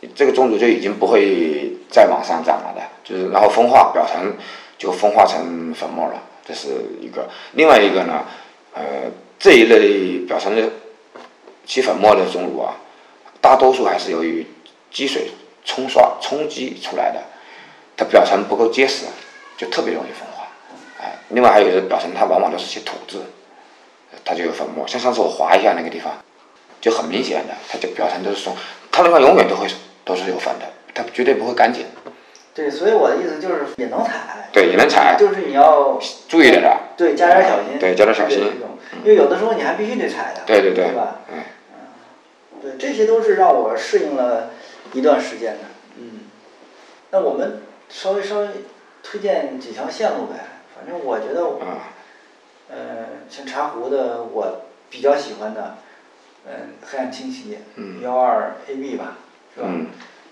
嗯，这个中乳就已经不会再往上涨了的，就是然后风化表层就风化成粉末了，这是一个。另外一个呢，呃，这一类表层的起粉末的钟乳啊，大多数还是由于积水冲刷冲击出来的，它表层不够结实，就特别容易风化。哎，另外还有的表层它往往都是些土质，它就有粉末。像上次我划一下那个地方，就很明显的，它就表层都是松，它那块永远都会都是有反的，它绝对不会干净。对，所以我的意思就是也能踩。对，也能踩，就是你要注意点啥。对，加点小心。对，加点小心。因为有的时候你还必须得踩的。对对对。对吧？嗯。对，这些都是让我适应了一段时间的。嗯。那我们稍微稍微推荐几条线路呗，反正我觉得，呃，像茶壶的，我比较喜欢的，嗯，黑暗清晰，幺二 AB 吧，是吧？嗯。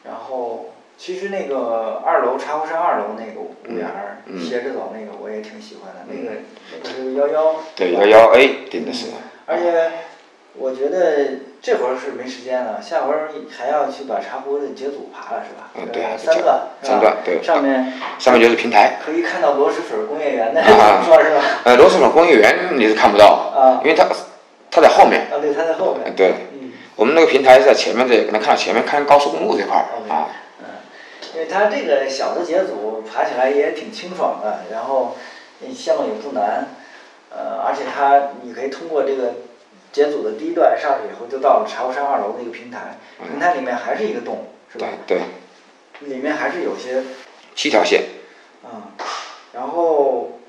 然后。其实那个二楼茶壶山二楼那个屋檐儿斜着走那个我也挺喜欢的，那个那个是幺幺。对幺幺 A 顶的是。而且我觉得这会儿是没时间了，下回还要去把茶壶的节组爬了是吧？嗯，对。三段。三个对。上面。上面就是平台。可以看到螺蛳粉工业园的，说是吧？呃，螺蛳粉工业园你是看不到，啊，因为它它在后面。啊，对，它在后面。对。嗯。我们那个平台是在前面这，能看到前面看高速公路这块儿啊。因为它这个小的节组爬起来也挺清爽的，然后线路也不难，呃，而且它你可以通过这个节组的第一段上去以后，就到了茶壶山二楼那个平台，平台里面还是一个洞，是吧？对。里面还是有些。七条线。嗯，然后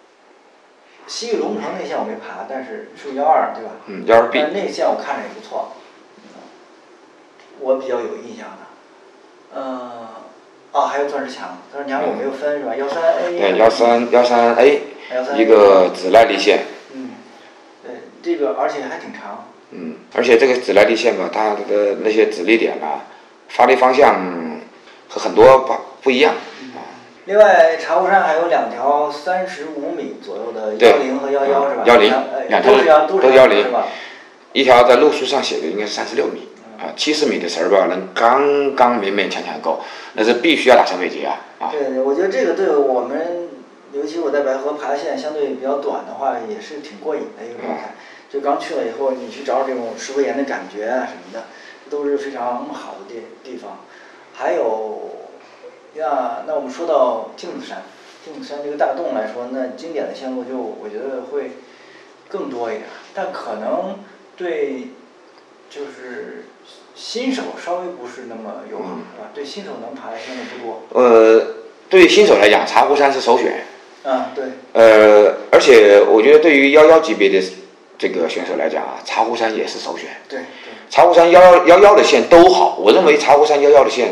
西域龙城那线我没爬，但是是幺二对吧？嗯，幺二 B。但那线我看着也不错，我比较有印象的，嗯。哦，还有钻石墙，钻石墙我没有分是吧？幺三 A。对，幺三幺三 A，一个紫耐力线。嗯，对，这个而且还挺长。嗯，而且这个紫耐力线吧，它的那些指力点啊，发力方向和很多不不一样。另外，茶壶山还有两条三十五米左右的幺零和幺幺是吧？幺零，两条都是幺零是吧？一条在路书上写的应该是三十六米。啊，七十米的绳儿吧，能刚刚勉勉强强够，那是必须要打成尾结啊！啊。对，我觉得这个对我们，尤其我在白河爬的线相对比较短的话，也是挺过瘾的一个状态。就刚去了以后，你去找这种石灰岩的感觉啊什么的，都是非常好的地地方。还有，呀，那我们说到镜子山，镜子山这个大洞来说，那经典的线路就我觉得会更多一点，但可能对，就是。新手稍微不是那么友好，是吧？对新手能爬的真的不多。呃，对于新手来讲，茶壶山是首选。嗯，对。呃，而且我觉得对于幺幺级别的这个选手来讲啊，茶壶山也是首选。对。茶壶山幺幺幺幺的线都好，我认为茶壶山幺幺的线，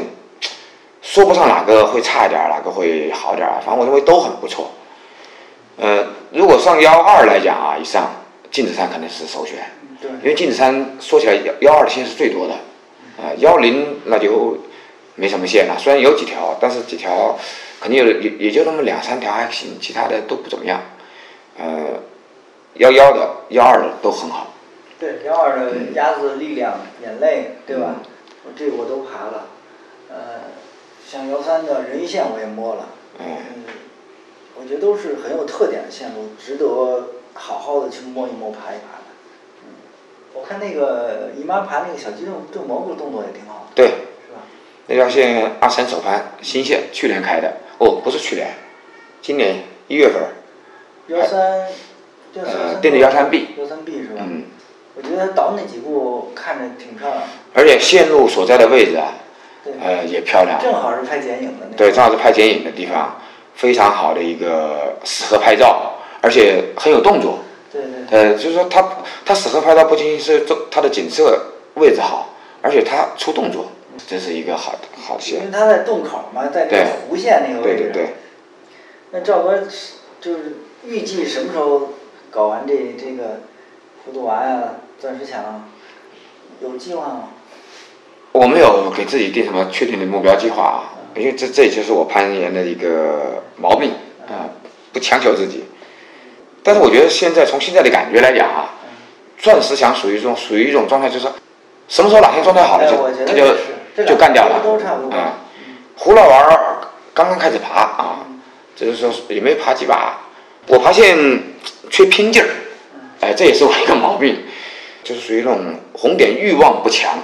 说不上哪个会差一点，哪个会好点儿，反正我认为都很不错。呃，如果上幺二来讲啊，以上镜子山肯定是首选。对。因为镜子山说起来幺幺二的线是最多的。啊，幺零那就没什么线了，虽然有几条，但是几条肯定有也也就那么两三条还行，其他的都不怎么样。呃，幺幺的、幺二的都很好。对，幺二的鸭子力量、眼泪，对吧？这个我都爬了。呃，像幺三的人鱼线我也摸了。嗯。我觉得都是很有特点的线路，值得好好的去摸一摸、爬一爬。我看那个姨妈盘那个小鸡种种蘑菇动作也挺好的，对，是吧？那条线阿三手盘新线，去年开的，哦，不是去年，今年一月份。幺三，呃，定的幺三 B。幺三 B 是吧？嗯。我觉得倒那几步看着挺漂亮。而且线路所在的位置啊，呃，也漂亮。正好是拍剪影的那。对，正好是拍剪影的地方，非常好的一个适合拍照，而且很有动作。对对。呃，就是说他他适合拍照，不仅仅是这它的景色位置好，而且他出动作，这是一个好的好线。因为他在洞口嘛，在那个弧线那个位置。对对对。那赵哥就是预计什么时候搞完这这个葫芦娃呀、钻石墙，啊有计划吗？我没有给自己定什么确定的目标计划啊，因为这这也就是我攀岩的一个毛病啊，不强求自己。但是我觉得现在从现在的感觉来讲啊，钻石墙属于一种属于一种状态，就是什么时候哪天状态好了哎就他就就干掉了。啊，胡老玩儿刚刚开始爬啊，就是说也没爬几把，我发现缺拼劲儿，哎，这也是我一个毛病，就是属于那种红点欲望不强，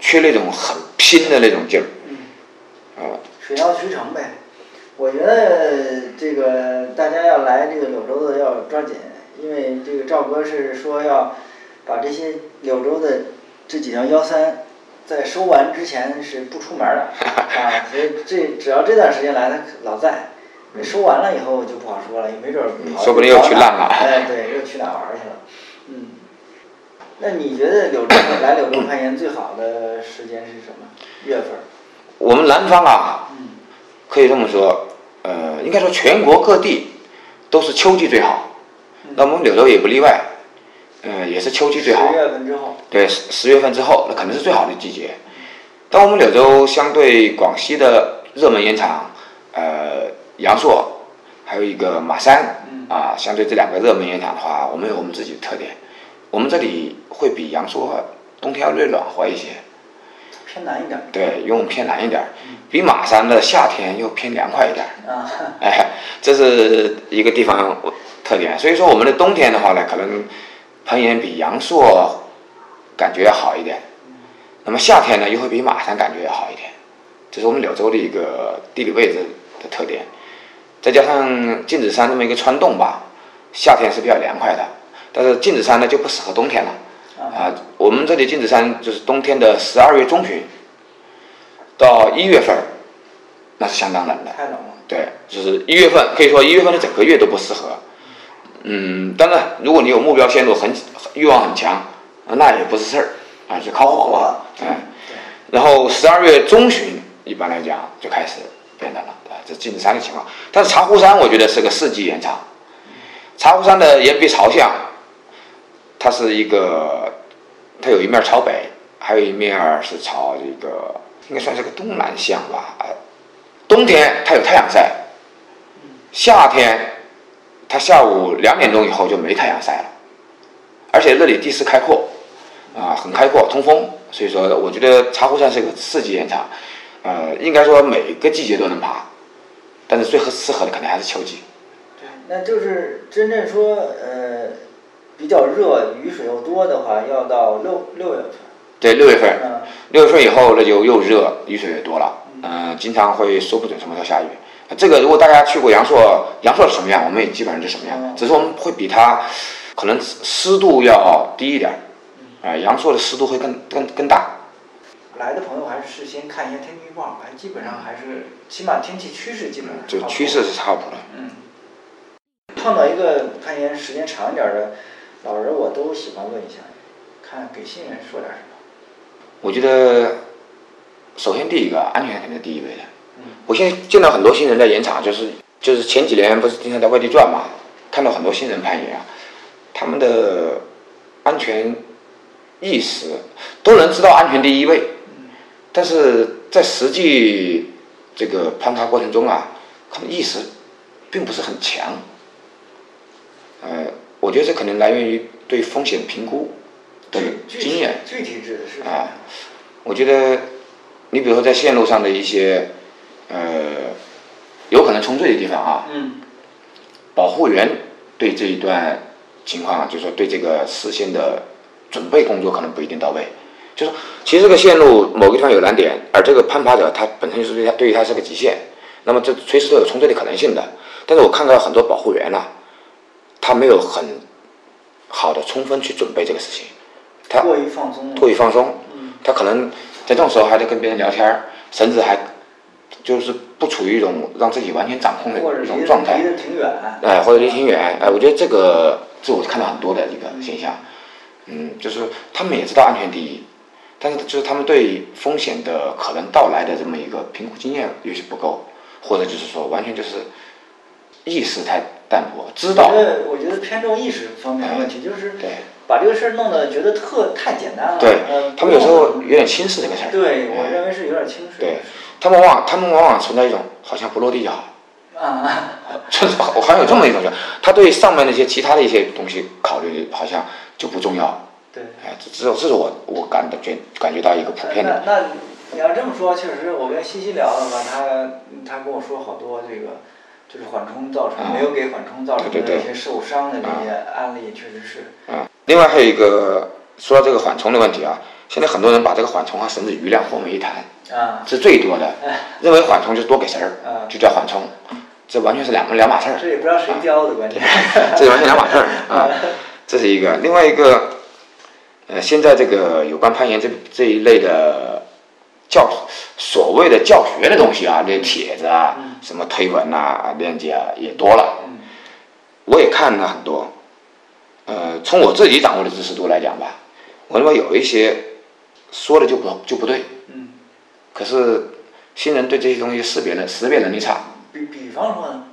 缺那种很拼的那种劲儿，啊，水到渠成呗。我觉得这个大家要来这个柳州的要抓紧，因为这个赵哥是说要把这些柳州的这几条幺三在收完之前是不出门的啊，所以这只要这段时间来，他老在。收完了以后就不好说了，也没准儿跑说不定又去烂了哎，对，又去哪玩儿去了。嗯，那你觉得柳州来柳州攀岩最好的时间是什么月份儿？我们南方啊，嗯可以这么说，呃，应该说全国各地都是秋季最好，那我们柳州也不例外，呃，也是秋季最好十。月份之后。对，十十月份之后，那肯定是最好的季节。但我们柳州相对广西的热门烟厂，呃，阳朔，还有一个马山，啊，相对这两个热门烟厂的话，我们有我们自己的特点。我们这里会比阳朔冬天要略暖和一些，偏南一点儿对，因为我们偏南一点儿，比马山的夏天又偏凉快一点儿。啊，(laughs) 哎，这是一个地方特点。所以说，我们的冬天的话呢，可能攀岩比阳朔感觉要好一点。那么夏天呢，又会比马山感觉要好一点。这是我们柳州的一个地理位置的特点。再加上镜子山这么一个穿洞吧，夏天是比较凉快的。但是镜子山呢就不适合冬天了。啊，我们这里镜子山就是冬天的十二月中旬到一月份儿，那是相当冷的。太冷了。对，就是一月份，可以说一月份的整个月都不适合。嗯，当然，如果你有目标线路很欲望很强，那也不是事儿啊，就靠火吧。哎，然后十二月中旬一般来讲就开始变冷了，啊，这镜子山的情况。但是茶壶山我觉得是个四季岩场，茶壶山的岩壁朝向，它是一个，它有一面朝北，还有一面儿是朝这个，应该算是个东南向吧，冬天它有太阳晒，夏天它下午两点钟以后就没太阳晒了，而且这里地势开阔，啊，很开阔，通风，所以说我觉得茶壶山是个四季岩场，呃，应该说每个季节都能爬，但是最合适合的肯定还是秋季。对，那就是真正说呃比较热，雨水又多的话，要到六六月份。对，六月份，嗯。六月份以后那就又热，雨水也多了，嗯、经常会说不准什么时候下雨。这个如果大家去过阳朔，阳朔是什么样，我们也基本上是什么样，嗯只是我们会比它可能湿度要低一点儿，啊、阳朔的湿度会更更更大。来的朋友还是事先看一下天气预报，还基本上还是起码天气趋势基本上就趋势是靠谱的。嗯，碰到一个攀岩时间长一点的老人，我都喜欢问一下，看给新人说点什么。我觉得，首先第一个安全肯定是第一位的。嗯我现在见到很多新人在岩场，就是就是前几年不是经常在外地转嘛，看到很多新人攀岩啊，他们的安全意识都能知道安全第一位，但是在实际这个攀爬过程中啊，可能意识并不是很强。呃，我觉得这可能来源于对风险评估的经验。具体指的是啊？我觉得，你比如说在线路上的一些，呃，有可能冲坠的地方啊，嗯保护员对这一段情况，就是说对这个事先的准备工作可能不一定到位。就是说其实这个线路某个地方有难点，而这个攀爬者他本身就是对他对于他是个极限，那么这随时都有冲坠的可能性的。但是我看到很多保护员呐、他没有很好的充分去准备这个事情，他过于放松了。过于放松，嗯。他可能在这种时候还在跟别人聊天儿，甚至还就是不处于一种让自己完全掌控的一种状态。离，得挺远。哎，或者离挺远，哎，我觉得这个是我看到很多的一个现象，嗯，就是他们也知道安全第一，但是就是他们对风险的可能到来的这么一个评估经验有些不够，或者就是说完全就是意识太淡薄，知道我觉，得我觉得偏重意识方面的问题，就是对把这个事儿弄得觉得特太简单了。对呃，他们有时候有点轻视这个事儿，对我哎认为是有点轻视。对他们往他们往往存在一种好像不落地就好，啊，(laughs) 就是好像有这么一种觉，他对上面那些其他的一些东西考虑好像就不重要。对。哎，这这这是我我感觉感觉到一个普遍的。那那你要这么说，确实我跟西西聊的话，他他跟我说好多这个，就是缓冲造成没有给缓冲造成的一些受伤的这些案例，确实是。啊，另外还有一个说到这个缓冲的问题啊，现在很多人把这个缓冲啊甚至余量混为一谈。啊，是最多的，(laughs) 认为缓冲就多给绳儿，就叫缓冲，这完全是两个两码事儿。这也不知道谁教的关键。(laughs) 这完全两码事儿 (laughs) 啊，这是一个。另外一个，呃，现在这个有关攀岩这这一类的教所谓的教学的东西啊，这帖子啊，什么推文啊、链接啊也多了。我也看了很多，呃，从我自己掌握的知识度来讲吧，我认为有一些说的就不就不对。可是新人对这些东西识别的识别能力差。比比方说呢？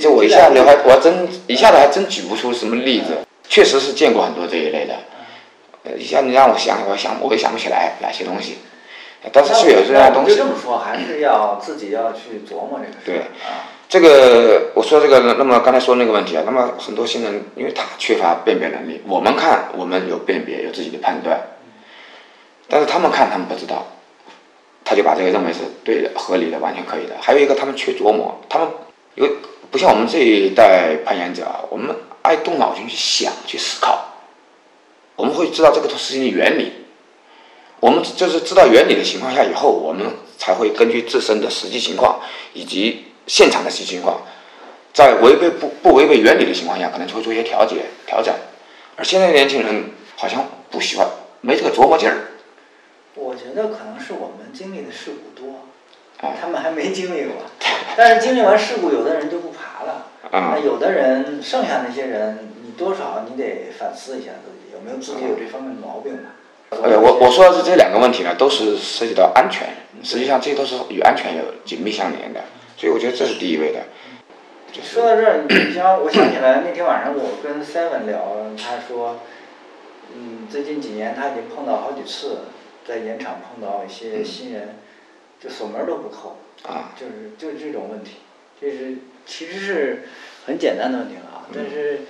这我一下子还我还真一下子还真举不出什么例子。确实是见过很多这一类的。呃，一下你让我想，我想我也想不起来哪些东西。但是是有这样东西。就这么说，还是要自己要去琢磨这个事。对。这个我说这个，那么刚才说那个问题啊，那么很多新人因为他缺乏辨别能力，我们看我们有辨别有自己的判断，但是他们看他们不知道。他就把这个认为是对的、合理的、完全可以的。还有一个，他们缺琢磨，他们有不像我们这一代攀岩者啊，我们爱动脑筋去想、去思考。我们会知道这个事情的原理，我们就是知道原理的情况下以后，我们才会根据自身的实际情况以及现场的实际情况，在违背不不违背原理的情况下，可能就会做一些调节、调整。而现在的年轻人好像不喜欢，没这个琢磨劲儿。我觉得可能是我们经历的事故多，他们还没经历过。但是经历完事故，有的人就不爬了。那有的人，剩下那些人，你多少你得反思一下自己，有没有自己有这方面的毛病吧？呃，我我说的是这两个问题呢，都是涉及到安全。实际上，这些都是与安全有紧密相连的，所以我觉得这是第一位的。说到这儿，你像我想起来那天晚上我跟 Seven 聊，他说，嗯，最近几年他已经碰到好几次。在盐场碰到一些新人，就锁门都不扣，啊就是就是这种问题，这是其实是很简单的问题了啊，但是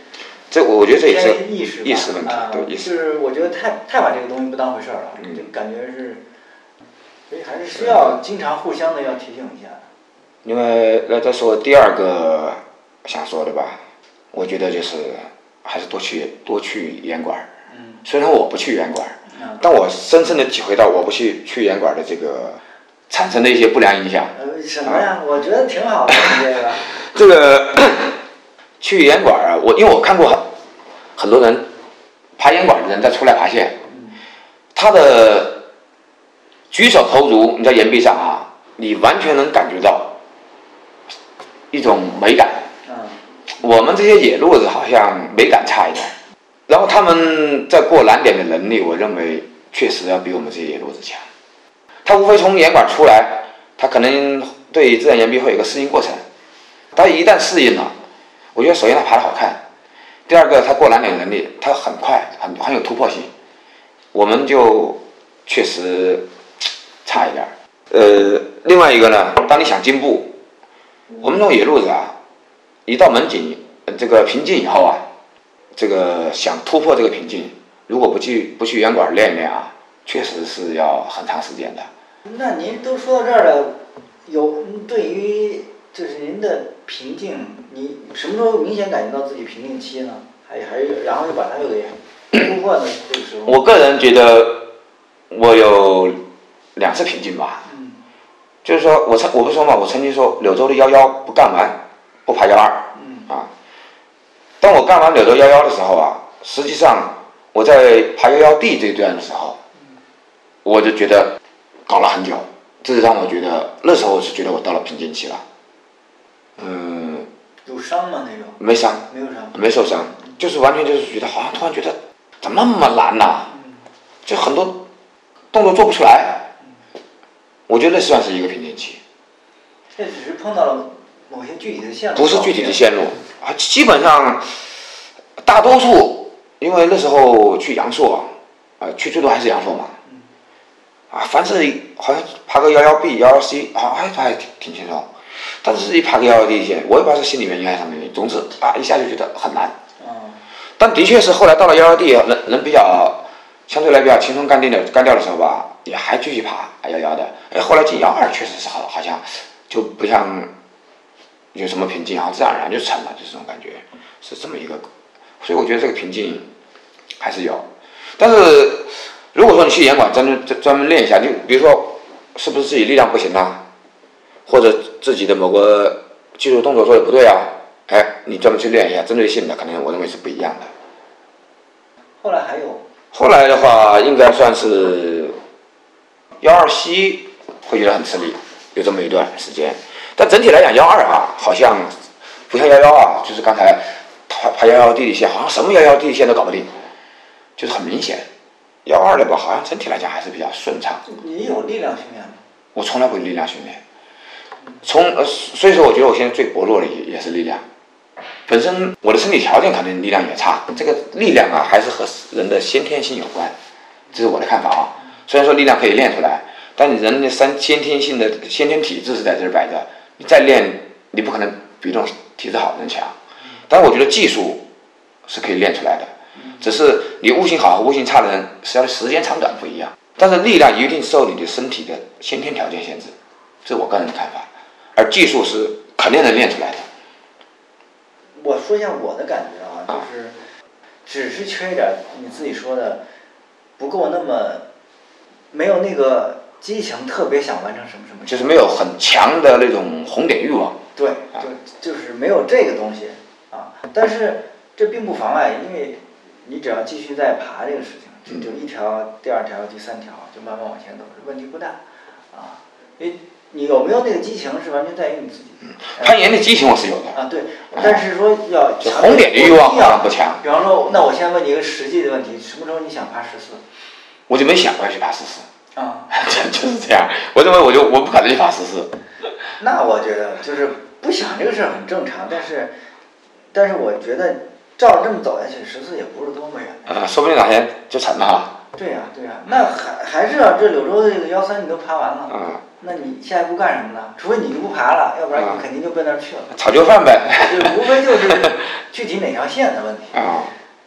这我觉得这也是意识意识问题，对，是我觉得太太把这个东西不当回事儿了，就感觉是，所以还是需要经常互相的要提醒一下。另外，那再说第二个想说的吧，我觉得就是还是多去多去烟馆。嗯，虽然我不去烟馆儿。但我深深的体会到，我不去去严管的这个产生的一些不良影响。呃，什么呀？我觉得挺好的这个。(coughs) 这个去岩馆啊，我因为我看过很很多人爬岩馆的人在出来爬线，他的举手投足，你在岩壁上啊，你完全能感觉到一种美感。我们这些野路子好像美感差一点。然后他们在过难点的能力，我认为确实要比我们这些野路子强。他无非从岩管出来，他可能对自然岩壁会有个适应过程。他一旦适应了，我觉得首先他爬的好看，第二个他过难点能力他很快，很很有突破性。我们就确实差一点。呃，另外一个呢，当你想进步，我们这种野路子啊，一到门景这个瓶颈以后啊。这个想突破这个瓶颈，如果不去不去圆管练练啊，确实是要很长时间的。那您都说到这儿了，有对于就是您的瓶颈，你什么时候明显感觉到自己瓶颈期呢？还还是然后又把它又给突破呢？这个时候，我个人觉得我有两次瓶颈吧。嗯。就是说我曾我不说嘛，我曾经说柳州的幺幺不干完，不爬幺二。嗯。啊。当我干完柳州幺幺的时候啊，实际上我在爬幺幺 D 这段的时候，我就觉得搞了很久，这是让我觉得那时候我是觉得我到了瓶颈期了。嗯。有伤吗？那种？没伤。没有伤。没受伤，就是完全就是觉得好像突然觉得怎么那么难呐？就很多动作做不出来。我觉得那算是一个瓶颈期。这只是碰到了某些具体的线路。不是具体的线路。啊，基本上，大多数，因为那时候去阳朔，啊，去最多还是阳朔嘛。啊，凡是好像爬个幺幺 B、幺幺 C 啊，还还挺挺轻松。但是一爬个幺幺 D 线，我也不知道是心里面应该什么原因，总之啊，一下就觉得很难。嗯但的确是后来到了幺幺 D，人人比较相对来比较轻松干定的干掉的时候吧，也还继续爬幺幺的。哎，后来进幺二确实是好，好像就不像有什么瓶颈，好像自然而然就成了，就是这种感觉，是这么一个。所以我觉得这个瓶颈还是有，但是如果说你去严管专门专专门练一下，就比如说是不是自己力量不行啊，或者自己的某个技术动作做的不对啊，哎，你专门去练一下，针对性的，肯定我认为是不一样的。后来还有后来的话，应该算是幺二 C 会觉得很吃力，有这么一段时间。但整体来讲，幺二啊，好像不像幺幺啊，就是刚才爬爬幺幺地理线，好像什么幺幺地理线都搞不定，就是很明显。幺二的吧，好像整体来讲还是比较顺畅。你有力量训练吗？我从来不力量训练，从呃，所以说我觉得我现在最薄弱的也也是力量。本身我的身体条件可能力量也差，这个力量啊还是和人的先天性有关，这是我的看法啊。虽然说力量可以练出来，但你人的三先天性的先天体质是在这儿摆着，你再练，你不可能比这种体质好的人强。但是我觉得技术是可以练出来的，只是你悟性好和悟性差的人，实际上时间长短不一样。但是力量一定受你的身体的先天条件限制，这我个人的看法。而技术是肯定能练出来的。我说一下我的感觉啊，就是只是缺一点儿你自己说的不够那么没有那个激情，特别想完成什么什么。就是没有很强的那种红点欲望。对，就就是没有这个东西啊。但是这并不妨碍，因为你只要继续在爬这个事情，就就一条、第二条、第三条，就慢慢往前走，问题不大啊。因为你有没有那个激情，是完全在于你自己。攀岩的激情我是有的，啊，对，但是说要就红点的欲望好一定要像不强。比方说，那我先问你一个实际的问题：什么时候你想爬十四？我就没想过要去爬十四，啊，(laughs) 就就是这样。我认为我就我不可能去爬十四。那我觉得就是不想这个事儿很正常，但是，但是我觉得照着这么走下去，十四也不是多么远的。啊，说不定哪天就成了哈。对呀、对呀、那还还是啊，这柳州的这个幺三你都爬完了，啊，那你下一步干什么呢？除非你就不爬了，要不然啊你肯定就奔那儿去了。炒就饭呗。就无非就是 (laughs) 具体哪条线的问题。啊，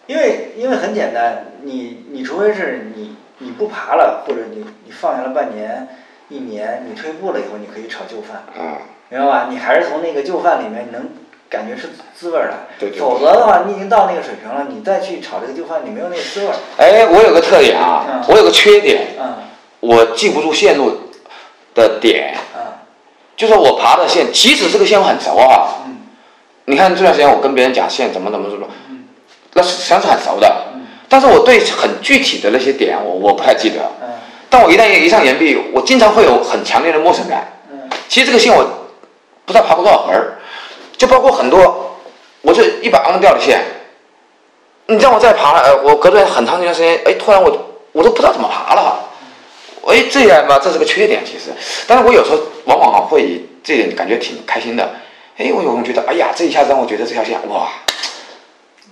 因为因为很简单，你你除非是你你不爬了，或者你你放下了半年、一年，你退步了以后，你可以炒旧饭，啊，明白吧？你还是从那个旧饭里面能感觉是滋味儿来，对对对否则的话，你已经到那个水平了，你再去炒这个旧饭，你没有那个滋味儿。哎，我有个特点啊嗯，我有个缺点，嗯我记不住线路的点，嗯。就是我爬的线，即使这个线我很熟啊，嗯。你看这段时间我跟别人讲线怎么怎么怎么，那实际上是很熟的，嗯。但是我对很具体的那些点我我不太记得，嗯。但我一旦一上岩壁，我经常会有很强烈的陌生感。嗯。其实这个线我不知道爬过多少回儿，就包括很多，我这一把昂掉的线，你让我再爬，呃，我隔着很长一段时间，哎，突然我我都不知道怎么爬了，哎，这样吧，这是个缺点其实，但是我有时候往往会以这点感觉挺开心的，哎，我有时候觉得，哎呀，这一下让我觉得这条线哇，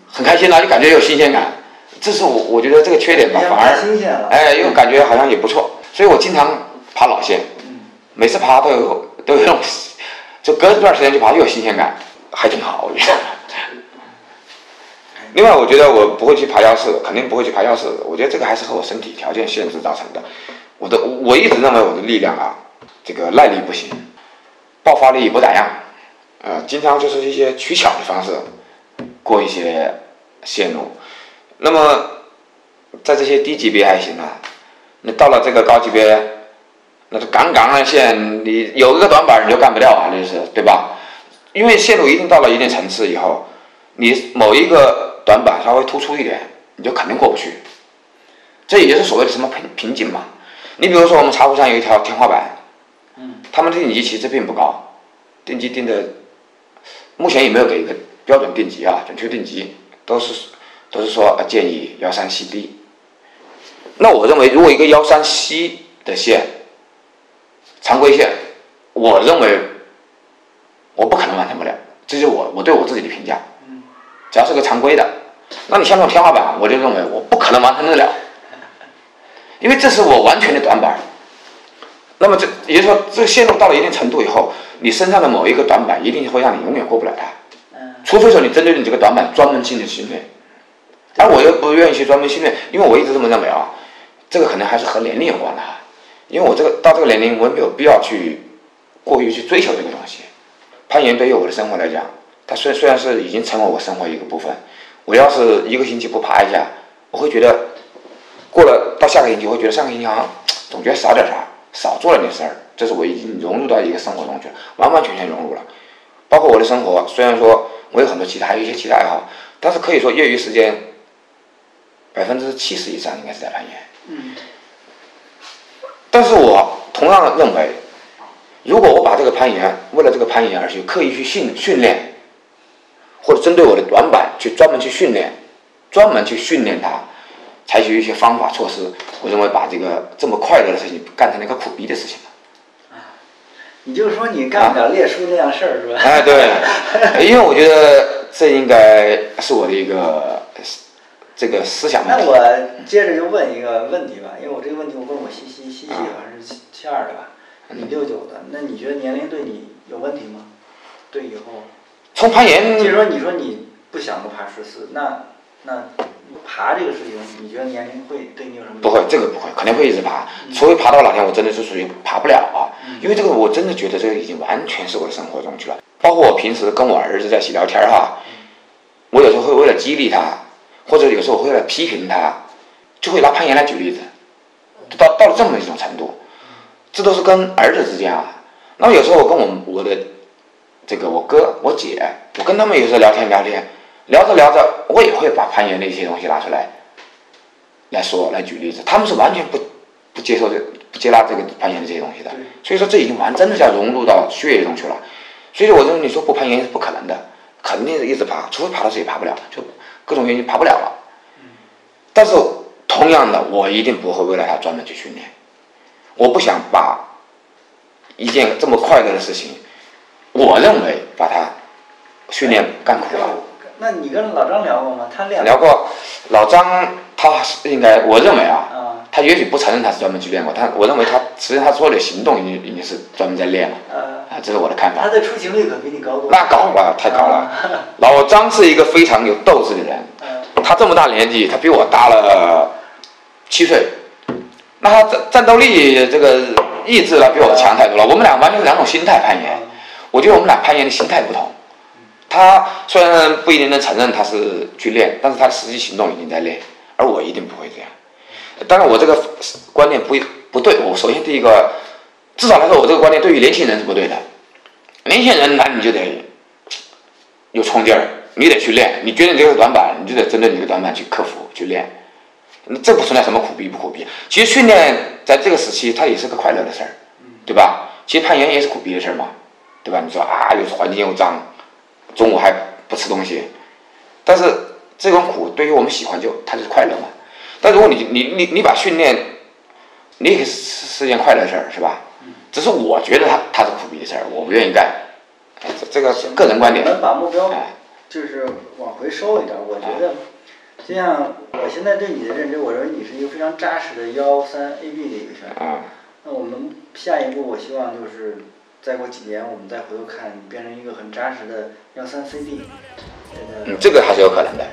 很开心了、就感觉有新鲜感，这是我我觉得这个缺点吧，反而哎，又感觉好像也不错，所以我经常爬老线，每次爬都有都有那种，就隔一段时间就爬，又有新鲜感，还挺好，我觉得。(laughs) 另外，我觉得我不会去爬幺四，肯定不会去爬幺四。我觉得这个还是和我身体条件限制造成的。我的我一直认为我的力量啊，这个耐力不行，爆发力也不咋样，呃，经常就是一些取巧的方式过一些线路。那么在这些低级别还行啊，你到了这个高级别，那是杠杠的线，你有一个短板你就干不掉啊，那是对吧？因为线路一定到了一定层次以后，你某一个短板稍微突出一点，你就肯定过不去。这也就是所谓的什么瓶瓶颈嘛。你比如说我们茶壶上有一条天花板，嗯，他们的定级其实并不高，定级定的目前也没有给一个标准定级啊，准确定级都是都是说呃建议幺三 CB。那我认为，如果一个幺三 C 的线，常规线，我认为我不可能完成不了，这是我我对我自己的评价。嗯只要是个常规的，那你像这种天花板，我就认为我不可能完成得了，因为这是我完全的短板。那么这也就是说，这个线路到了一定程度以后，你身上的某一个短板一定会让你永远过不了它。嗯除非说你针对你这个短板专门进行训练，而我又不愿意去专门训练，因为我一直这么认为啊，这个可能还是和年龄有关的哈。因为我这个到这个年龄，我也没有必要去过于去追求这个东西。攀岩对于我的生活来讲，它虽虽然是已经成为我生活一个部分，我要是一个星期不爬一下，我会觉得过了到下个星期，我会觉得上个星期好像总觉得少点啥，少做了点事儿。这是我已经融入到一个生活中去了，完完全全融入了。包括我的生活，虽然说我有很多其他，还有一些其他爱好，但是可以说业余时间百分之七十以上应该是在攀岩。嗯但是我同样认为，如果我把这个攀岩为了这个攀岩而去刻意去训训练，或者针对我的短板去专门去训练，专门去训练它，采取一些方法措施，我认为把这个这么快乐的事情干成了一个苦逼的事情了。你就说你干不了列叔那样事儿是吧？哎，对，(laughs) 因为我觉得这应该是我的一个这个思想问题。那我接着就问一个问题吧，因为我这个问题我问我西西，西西好像是七七二的吧？你六九的，那你觉得年龄对你有问题吗？对以后，从攀岩就是说你说你不想不爬十四，那那爬这个事情，你觉得年龄会对你有什么？不会，这个不会，肯定会一直爬，除非爬到哪天我真的是属于爬不了啊。因为这个我真的觉得这个已经完全是我的生活中去了。包括我平时跟我儿子在一起聊天哈，我有时候会为了激励他，或者有时候我会为了批评他，就会拿攀岩来举例子，到到了这么一种程度，这都是跟儿子之间啊。那么有时候我跟我我的这个我哥我姐，我跟他们有时候聊天聊天，聊着聊着，我也会把攀岩的一些东西拿出来来说来举例子，他们是完全不不接受这不接纳这个攀岩的这些东西的，所以说这已经完真的是要融入到血液中去了。所以说我认为你说不攀岩是不可能的，肯定是一直爬，除非爬到自己爬不了，就各种原因爬不了了。但是同样的，我一定不会为了他专门去训练，我不想把一件这么快乐的事情，我认为把它训练干苦了。那你跟老张聊过吗？他练聊过，老张他是应该，我认为啊，啊，他也许不承认他是专门去练过，他我认为他实际上他所有的行动已经已经是专门在练了，呃，啊，这是我的看法他。的出勤率可比你高多了。那高了，太高了。(laughs) 老张是一个非常有斗志的人，嗯他这么大年纪，他比我大了七岁，那他战战斗力这个意志呢比我强太多了。我们俩完全是两种心态攀岩，我觉得我们俩攀岩的心态不同。他虽然不一定能承认他是去练，但是他的实际行动已经在练，而我一定不会这样。当然，我这个观念不不对。我首先第一个，至少来说，我这个观念对于年轻人是不对的。年轻人，那你就得有冲劲儿，你得去练。你觉得你这个短板，你就得针对你这个短板去克服、去练。那这不存在什么苦逼不苦逼。其实训练在这个时期，它也是个快乐的事儿，对吧？其实攀岩也是苦逼的事儿嘛，对吧？你说啊，又是环境又脏，中午还不吃东西，但是这种苦对于我们喜欢就它就是快乐嘛。但如果你你你你把训练，你也是是件快乐事儿，是吧？只是我觉得它它是苦逼的事儿，我不愿意干。哎这这个个人观点我。们把目标哎就是往回收一点儿。我觉得，就像我现在对你的认知，我认为你是一个非常扎实的幺三 AB 的一个选手。啊，那我们下一步，我希望就是再过几年，我们再回头看，变成一个很扎实的幺三 CD 嗯，的这个还是有可能的。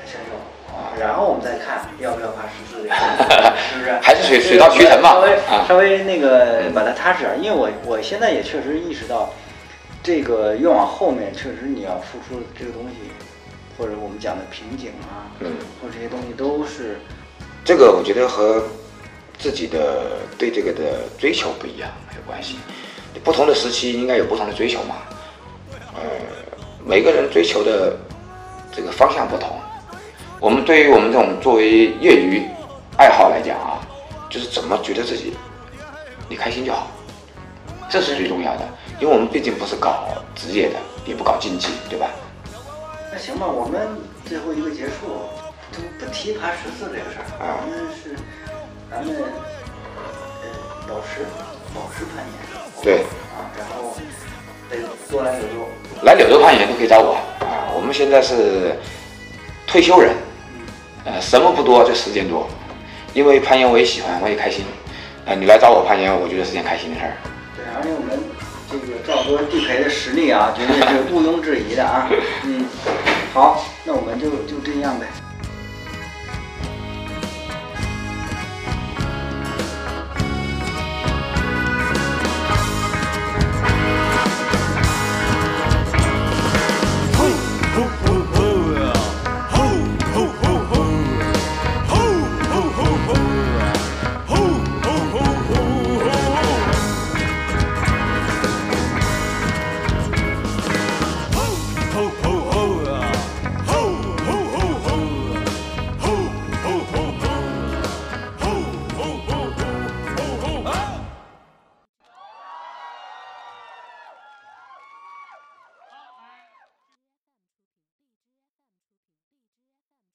然后我们再看要不要爬十四这个，(laughs) 是不是？还是水水到渠成嘛稍微啊稍微那个把它踏实点，因为我我现在也确实意识到，这个越往后面，确实你要付出的这个东西，或者我们讲的瓶颈啊，嗯，或者这些东西都是这个我觉得和自己的对这个的追求不一样有关系。不同的时期应该有不同的追求嘛。呃，每个人追求的这个方向不同。我们对于我们这种作为业余爱好来讲啊，就是怎么觉得自己你开心就好，这是最重要的。因为我们毕竟不是搞职业的，也不搞竞技，对吧？那行吧，我们最后一个结束，就不提爬十四这个事儿，啊我们是咱们呃保持保持攀岩，对，啊，然后得多来柳州，来柳州攀岩都可以找我啊。我们现在是退休人，呃，什么不多，就时间多。因为攀岩我也喜欢，我也开心。呃，你来找我攀岩，我觉得是件开心的事儿。对而且我们这个赵哥地陪的实力啊，绝对是毋庸置疑的啊。嗯，好，那我们就就这样呗。